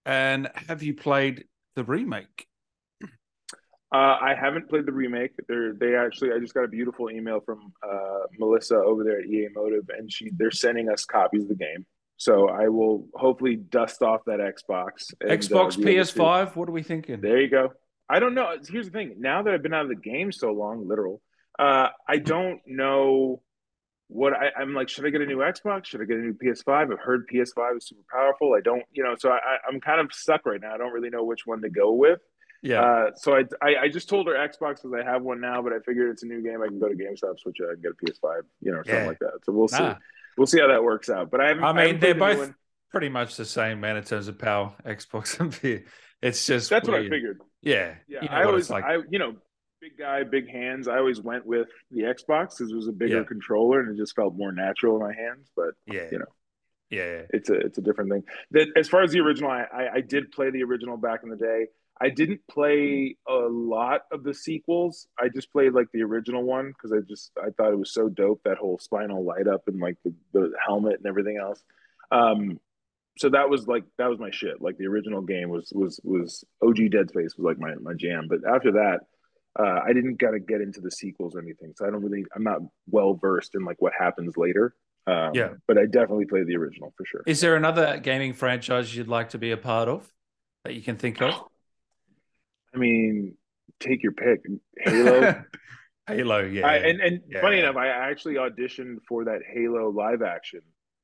and have you played the remake? Uh, I haven't played the remake. They're they actually I just got a beautiful email from uh, Melissa over there at EA Motive, and she they're sending us copies of the game. So I will hopefully dust off that Xbox. And, Xbox uh, PS5. What are we thinking? There you go. I don't know. Here's the thing. Now that I've been out of the game so long, literal, uh, I don't know what I, am like. Should I get a new Xbox? Should I get a new PS5? I've heard PS5 is super powerful. I don't, you know, so I, I'm kind of stuck right now. I don't really know which one to go with. Yeah. Uh, so I, I, I just told her Xbox because I have one now, but I figured it's a new game. I can go to GameStop, switch it, and get a PS5, you know, or something like that. So we'll see. Nah. We'll see how that works out. But I haven't. I mean, I they're both pretty much the same, man, in terms of power. Xbox and PS. It's just that's weird. what I figured. Yeah. Yeah. You know I always, like. I you know, big guy, big hands. I always went with the Xbox because it was a bigger yeah. controller and it just felt more natural in my hands. But yeah, you know. Yeah, it's a it's a different thing. That as far as the original, I, I, I did play the original back in the day. I didn't play a lot of the sequels. I just played like the original one because I just I thought it was so dope that whole spinal light up and like the, the helmet and everything else. Um, so that was like that was my shit. Like the original game was was was OG Dead Space was like my my jam. But after that, uh, I didn't gotta get into the sequels or anything. So I don't really I'm not well versed in like what happens later. Um, yeah, but I definitely played the original for sure. Is there another gaming franchise you'd like to be a part of that you can think of? I mean, take your pick. Halo. Halo, yeah. I, and and yeah, funny yeah. enough, I actually auditioned for that Halo live action.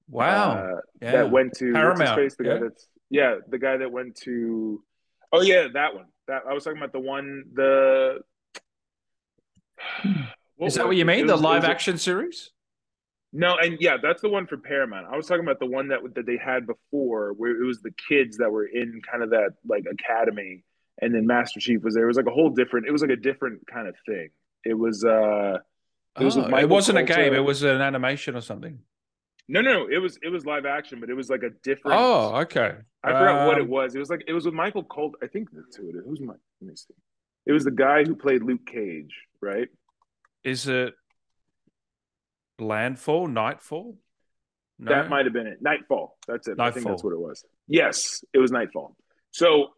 Wow. Uh, yeah. That went to Paramount. Face, the guy that's yeah, the guy that went to. Oh yeah, that one. That I was talking about the one the. Is that what you mean? Was, the live action series? No, and yeah, that's the one for Paramount. I was talking about the one that that they had before, where it was the kids that were in kind of that like academy and then Master Chief was there. It was like a whole different. It was like a different kind of thing. It was. uh It, was oh, it wasn't Colter. a game. It was an animation or something. No, no, it was it was live action, but it was like a different. Oh, okay. I forgot um, what it um, was. It was like it was with Michael Colt. I think that's who it is. Who's my? Let me see. It was the guy who played Luke Cage, right? Is it Landfall? Nightfall? No? That might have been it. Nightfall. That's it. Nightfall. I think that's what it was. Yes, it was Nightfall. So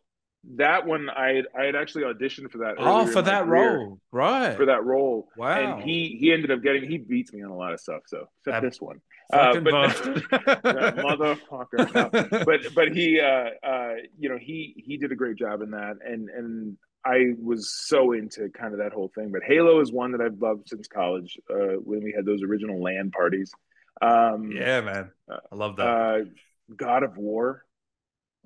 that one I I had actually auditioned for that. Oh, for that role, right? For that role. Wow. And he he ended up getting he beats me on a lot of stuff. So except this one, uh, but motherfucker. No. But but he uh uh you know he he did a great job in that, and and I was so into kind of that whole thing. But Halo is one that I've loved since college uh, when we had those original LAN parties. Um, yeah, man, I love that. Uh, God of War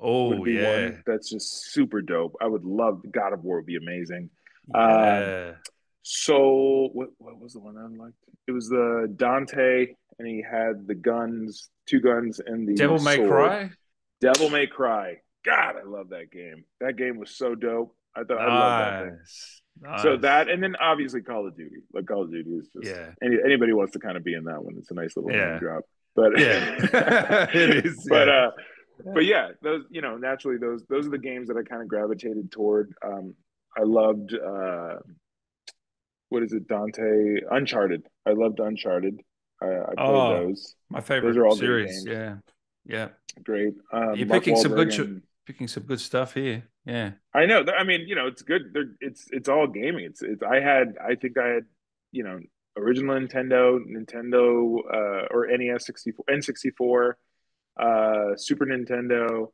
Oh yeah, that's just super dope. I would love God of War would be amazing. Yeah. Um, so what what was the one I liked? It was the Dante, and he had the guns, two guns, and the Devil May Cry. Devil May Cry. God, I love that game. That game was so dope. I thought nice. I love that game. Nice. So that, and then obviously Call of Duty. Like Call of Duty is just yeah. Any, anybody wants to kind of be in that one. It's a nice little yeah. drop. But yeah, it is. But yeah. uh, but yeah, those you know naturally those those are the games that I kind of gravitated toward. Um, I loved uh, what is it, Dante Uncharted. I loved Uncharted. I, I played oh, those. My favorite those are all series. Yeah, yeah, great. Um, You're picking some good. And, picking some good stuff here. Yeah, I know. I mean, you know, it's good. They're, it's it's all gaming. It's it's. I had. I think I had. You know, original Nintendo, Nintendo, uh, or NES sixty four, N sixty four uh, Super Nintendo.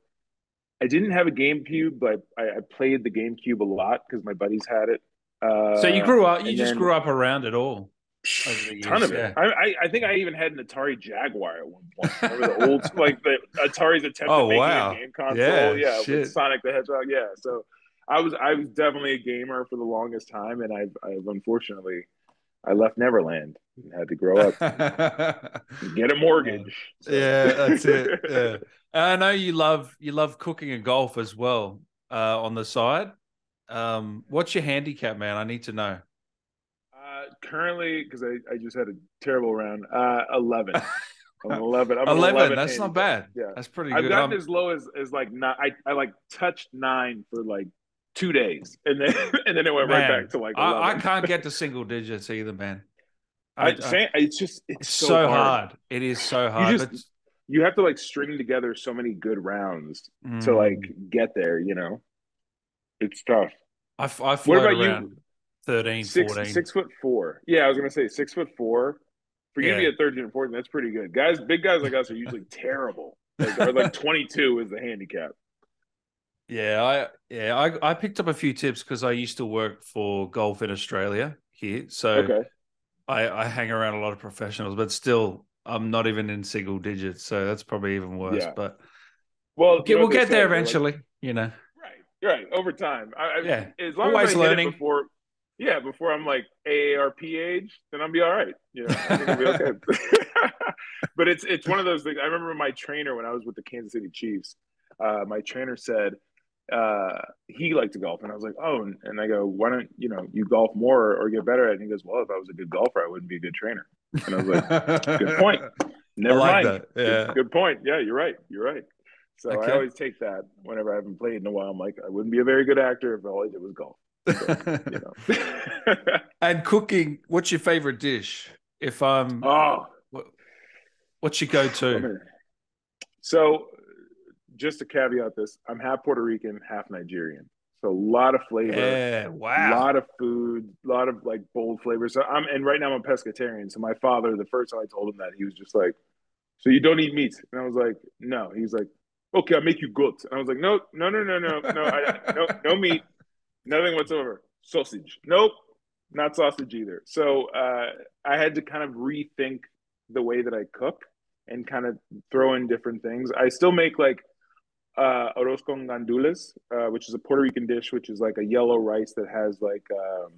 I didn't have a GameCube, but I, I played the GameCube a lot because my buddies had it. Uh, so you grew up, you just then, grew up around it all. ton of it. I, I think I even had an Atari Jaguar at one point. Remember the old like the Atari's attempt oh, at making wow. a game console? Yeah, yeah with Sonic the Hedgehog. Yeah, so I was I was definitely a gamer for the longest time, and I've I've unfortunately I left Neverland and had to grow up, get a mortgage. Yeah, that's it. Yeah. I know you love you love cooking and golf as well uh, on the side. Um, what's your handicap, man? I need to know. Uh, currently, because I, I just had a terrible round. Uh, eleven. I'm 11. I'm 11, 11 That's handicap. not bad. Yeah, that's pretty good. I've gotten I'm... as low as as like not. I I like touched nine for like two days, and then and then it went man, right back to like. 11. I, I can't get to single digits either, man. I, I, it's just it's, so, so hard. hard. It is so hard. You, just, you have to like string together so many good rounds mm. to like get there. You know, it's tough. I, I what about you? 13, six, 14. Six foot four. Yeah, I was gonna say six foot four. For you yeah. to be at 13 and 14, that's pretty good. Guys, big guys like us are usually terrible. Like, or like 22 is the handicap. Yeah, I yeah I, I picked up a few tips because I used to work for golf in Australia here, so okay. I, I hang around a lot of professionals, but still, I'm not even in single digits, so that's probably even worse. Yeah. But well, we'll get there eventually. Like, you know, right, right, over time. I, yeah, as long Always as I learning. before, yeah, before I'm like AARP age, then I'll be all right. You know, I'll be okay. but it's it's one of those things. I remember my trainer when I was with the Kansas City Chiefs. Uh, my trainer said uh, he liked to golf, and I was like, oh, and, and I go, why don't you know you golf more or get better at? it? And he goes, well, if I was a good golfer, I wouldn't be a good trainer. And I was like, good point. Never like mind. That. Yeah, good, good, point. Yeah, you're right. You're right. So okay. I always take that whenever I haven't played in a while. I'm like, I wouldn't be a very good actor if all I did was golf. So, you know. and cooking, what's your favorite dish? If I'm, oh, what, what's your go-to? So just to caveat this, I'm half Puerto Rican, half Nigerian. So a lot of flavor. Yeah, wow. A lot of food, a lot of like bold flavors. So I'm and right now I'm a pescatarian. So my father, the first time I told him that, he was just like, So you don't eat meat? And I was like, No. He's like, Okay, I'll make you goat. And I was like, No, no, no, no, no, no, I, no, no meat, nothing whatsoever. Sausage. Nope, not sausage either. So uh, I had to kind of rethink the way that I cook and kind of throw in different things. I still make like uh, arroz con gandules, uh, which is a Puerto Rican dish, which is like a yellow rice that has like um,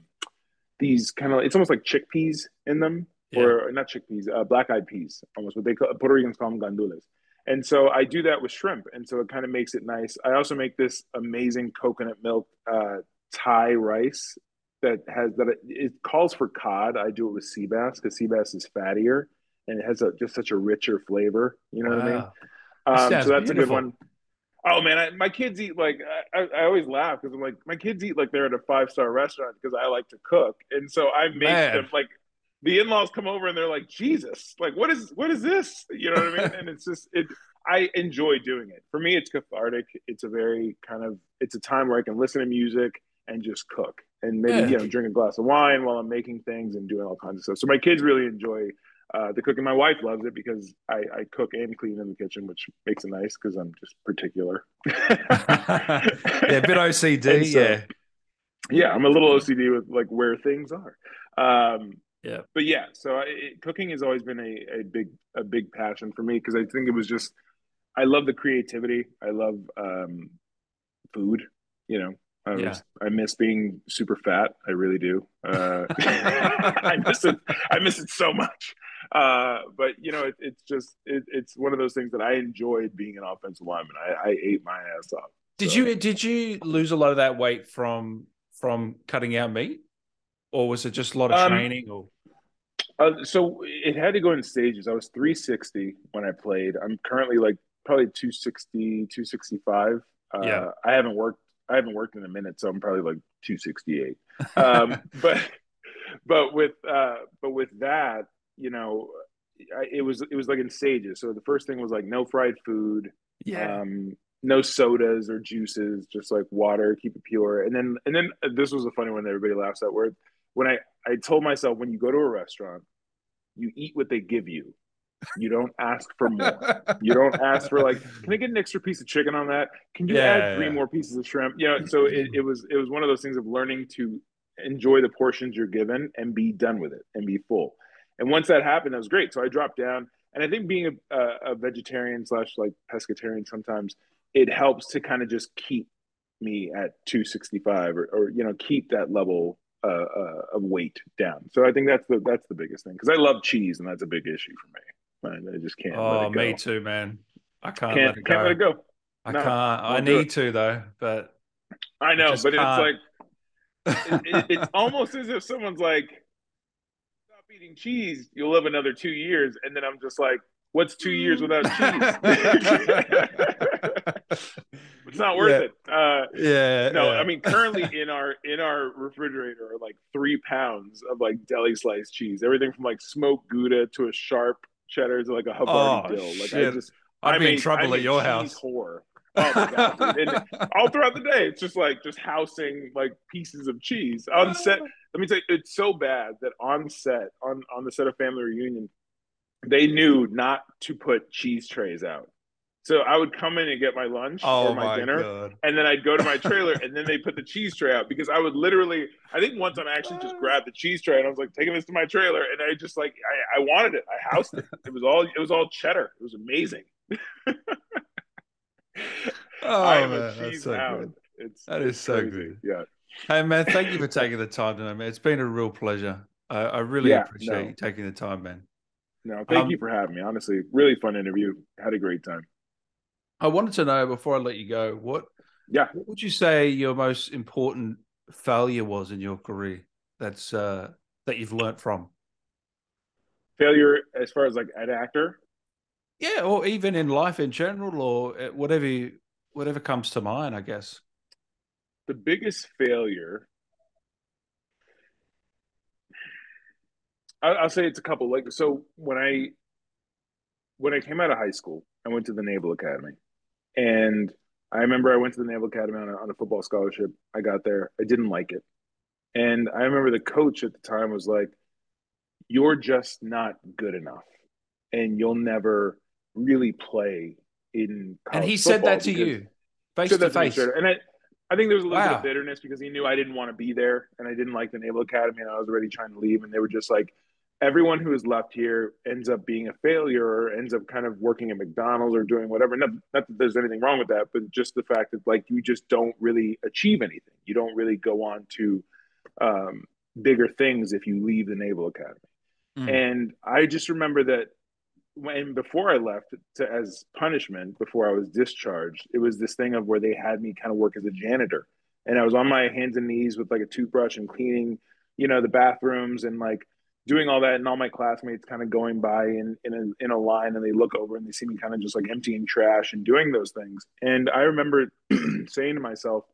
these kind of, it's almost like chickpeas in them, yeah. or not chickpeas, uh, black eyed peas, almost what they call Puerto Ricans call them gandules. And so I do that with shrimp, and so it kind of makes it nice. I also make this amazing coconut milk uh, Thai rice that has that it calls for cod. I do it with sea bass because sea bass is fattier and it has a, just such a richer flavor. You know wow. what I mean? Um, so that's beautiful. a good one. Oh man, I, my kids eat like I, I always laugh because I'm like my kids eat like they're at a five star restaurant because I like to cook, and so I make man. them like the in laws come over and they're like Jesus, like what is what is this? You know what I mean? and it's just it. I enjoy doing it. For me, it's cathartic. It's a very kind of it's a time where I can listen to music and just cook and maybe yeah. you know drink a glass of wine while I'm making things and doing all kinds of stuff. So my kids really enjoy uh, the cooking. My wife loves it because I, I, cook and clean in the kitchen, which makes it nice because I'm just particular. yeah, a bit OCD. So, yeah, yeah, I'm a little OCD with like where things are. Um, yeah, but yeah, so I, it, cooking has always been a, a big a big passion for me because I think it was just I love the creativity. I love um, food. You know, I, was, yeah. I miss being super fat. I really do. Uh, I miss it. I miss it so much. Uh, but you know, it, it's just it, it's one of those things that I enjoyed being an offensive lineman. I, I ate my ass off. Did so. you did you lose a lot of that weight from from cutting out meat, or was it just a lot of um, training? Or uh, so it had to go in stages. I was 360 when I played. I'm currently like probably 260, 265. Uh, yeah, I haven't worked. I haven't worked in a minute, so I'm probably like 268. Um, but but with uh, but with that, you know, I, it was it was like in stages. So the first thing was like no fried food, yeah, um, no sodas or juices, just like water, keep it pure. And then and then uh, this was a funny one that everybody laughs at. Where when I I told myself when you go to a restaurant, you eat what they give you. You don't ask for more. you don't ask for like, can I get an extra piece of chicken on that? Can you yeah, add three yeah. more pieces of shrimp? You know, so it, it was it was one of those things of learning to enjoy the portions you're given and be done with it and be full. And once that happened, that was great. So I dropped down, and I think being a, a vegetarian slash like pescatarian sometimes it helps to kind of just keep me at 265 or, or you know keep that level uh, uh, of weight down. So I think that's the that's the biggest thing because I love cheese and that's a big issue for me. I just can't. Oh, me too, man. I can't, can't let it go. Can't let it go. I no, can't. I need to though, but I know, but can't. it's like it, it, it's almost as if someone's like, "Stop eating cheese, you'll live another two years," and then I'm just like, "What's two years without cheese?" it's not worth yeah. it. Uh, yeah. No, yeah. I mean currently in our in our refrigerator are like three pounds of like deli sliced cheese. Everything from like smoked Gouda to a sharp cheddar to like a Havarti oh, dill. Like shit. I just I'd I'm be in trouble at your house. Whore. Oh my god! and all throughout the day, it's just like just housing like pieces of cheese on set. Let me tell you, it's so bad that on set, on on the set of Family Reunion, they knew not to put cheese trays out. So I would come in and get my lunch oh or my, my dinner, God. and then I'd go to my trailer, and then they put the cheese tray out because I would literally. I think one time I actually just grabbed the cheese tray and I was like taking this to my trailer, and I just like I, I wanted it. I housed it. It was all it was all cheddar. It was amazing. oh I man, that's so good. It's, that it's so crazy. good. Yeah. Hey man, thank you for taking the time tonight, man. It's been a real pleasure. I, I really yeah, appreciate no. you taking the time, man. No, thank um, you for having me. Honestly, really fun interview. Had a great time. I wanted to know before I let you go, what yeah, what would you say your most important failure was in your career? That's uh that you've learned from. Failure as far as like an actor? Yeah, or even in life in general, or uh, whatever whatever comes to mind, I guess. The biggest failure I'll say it's a couple. Like so, when I when I came out of high school, I went to the Naval Academy, and I remember I went to the Naval Academy on a, on a football scholarship. I got there. I didn't like it. And I remember the coach at the time was like, You're just not good enough. And you'll never really play in And he said that to you face to face. And I, I think there was a little wow. bit of bitterness because he knew I didn't want to be there and I didn't like the Naval Academy and I was already trying to leave. And they were just like, everyone who is left here ends up being a failure or ends up kind of working at McDonald's or doing whatever. Not, not, that there's anything wrong with that, but just the fact that like you just don't really achieve anything. You don't really go on to um, bigger things if you leave the Naval Academy. Mm. And I just remember that when before I left to as punishment before I was discharged, it was this thing of where they had me kind of work as a janitor and I was on my hands and knees with like a toothbrush and cleaning, you know, the bathrooms and like doing all that, and all my classmates kind of going by in in a, in a line, and they look over and they see me kind of just like emptying trash and doing those things. And I remember saying to myself,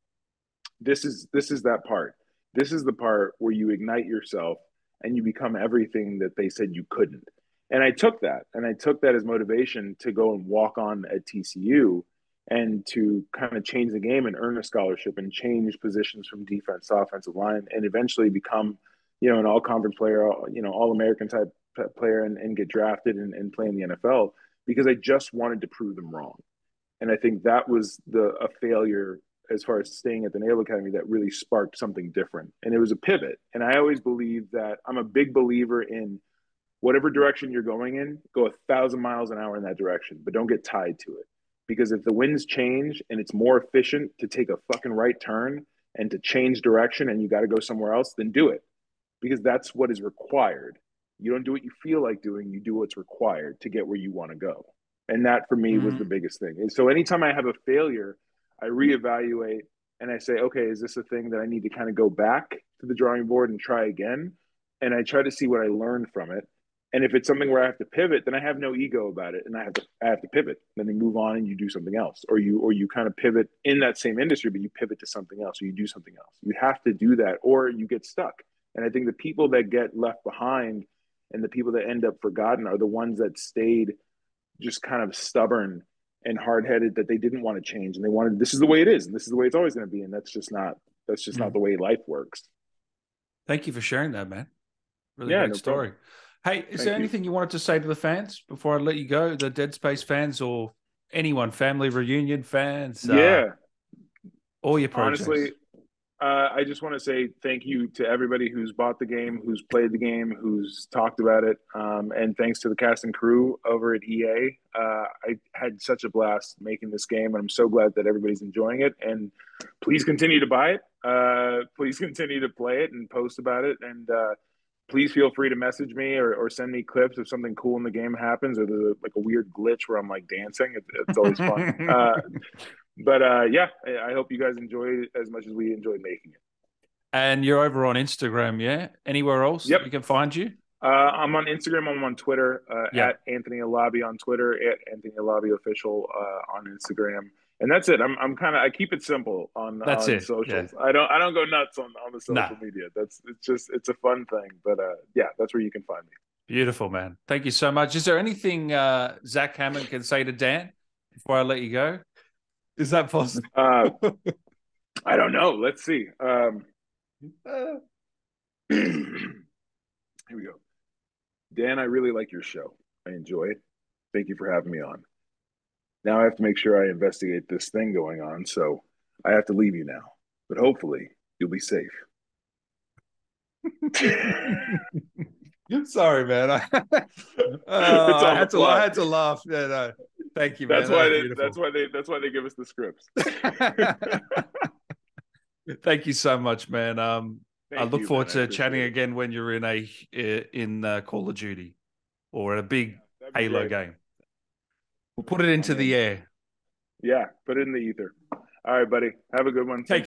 "This is this is that part. This is the part where you ignite yourself and you become everything that they said you couldn't." And I took that, and I took that as motivation to go and walk on at TCU and to kind of change the game and earn a scholarship and change positions from defense to offensive line and eventually become, you know, an all conference player, you know, all American type player and, and get drafted and, and play in the NFL because I just wanted to prove them wrong. And I think that was the a failure as far as staying at the Naval Academy that really sparked something different. And it was a pivot. And I always believe that I'm a big believer in whatever direction you're going in, go a thousand miles an hour in that direction, but don't get tied to it because if the winds change and it's more efficient to take a fucking right turn and to change direction and you got to go somewhere else, then do it because that's what is required. You don't do what you feel like doing, you do what's required to get where you want to go. And that for me mm-hmm. was the biggest thing. And so anytime I have a failure, I reevaluate and I say, okay, is this a thing that I need to kind of go back to the drawing board and try again? And I try to see what I learned from it and if it's something where I have to pivot, then I have no ego about it, and I have to I have to pivot. Then you move on and you do something else, or you or you kind of pivot in that same industry, but you pivot to something else, or you do something else. You have to do that, or you get stuck. And I think the people that get left behind and the people that end up forgotten are the ones that stayed just kind of stubborn and hard headed that they didn't want to change and they wanted this is the way it is and this is the way it's always going to be and that's just not that's just mm. not the way life works. Thank you for sharing that, man. Really yeah, great no story. Problem. Hey, is Thank there anything you. you wanted to say to the fans before I let you go? The Dead Space fans or anyone, family reunion fans? Uh, yeah. Uh, all your projects. Honestly, uh, I just want to say thank you to everybody who's bought the game, who's played the game, who's talked about it, um, and thanks to the cast and crew over at EA. Uh, I had such a blast making this game, and I'm so glad that everybody's enjoying it. And please continue to buy it. Uh, please continue to play it and post about it. And uh, please feel free to message me or, or send me clips if something cool in the game happens or there's like a weird glitch where I'm like dancing. It, it's always fun. uh, but uh, yeah, I hope you guys enjoy it as much as we enjoyed making it. And you're over on Instagram, yeah? Anywhere else yep. we can find you? Uh, I'm on Instagram. I'm on Twitter uh, yep. at Anthony Alabi on Twitter, at Anthony Alabi official uh, on Instagram and that's it. I'm I'm kind of I keep it simple on, that's on it. socials. Yeah. I don't I don't go nuts on on the social nah. media. That's it's just it's a fun thing. But uh, yeah, that's where you can find me. Beautiful, man. Thank you so much. Is there anything uh, Zach Hammond can say to Dan before I let you go? Is that possible? uh, I don't know. Let's see. Um, here we go. Dan, I really like your show. I enjoy it. Thank you for having me on. Now I have to make sure I investigate this thing going on. So I have to leave you now, but hopefully you'll be safe. Sorry, man. I, uh, I, had to, I had to laugh. Yeah, no. Thank you, man. That's why they. That's why they. That's why they give us the scripts. Thank you so much, man. Um, Thank I look you, forward man. to chatting it. again when you're in a in uh, Call of Duty or a big Halo great. game. We'll put it into the air. Yeah, put it in the ether. All right, buddy. Have a good one. Take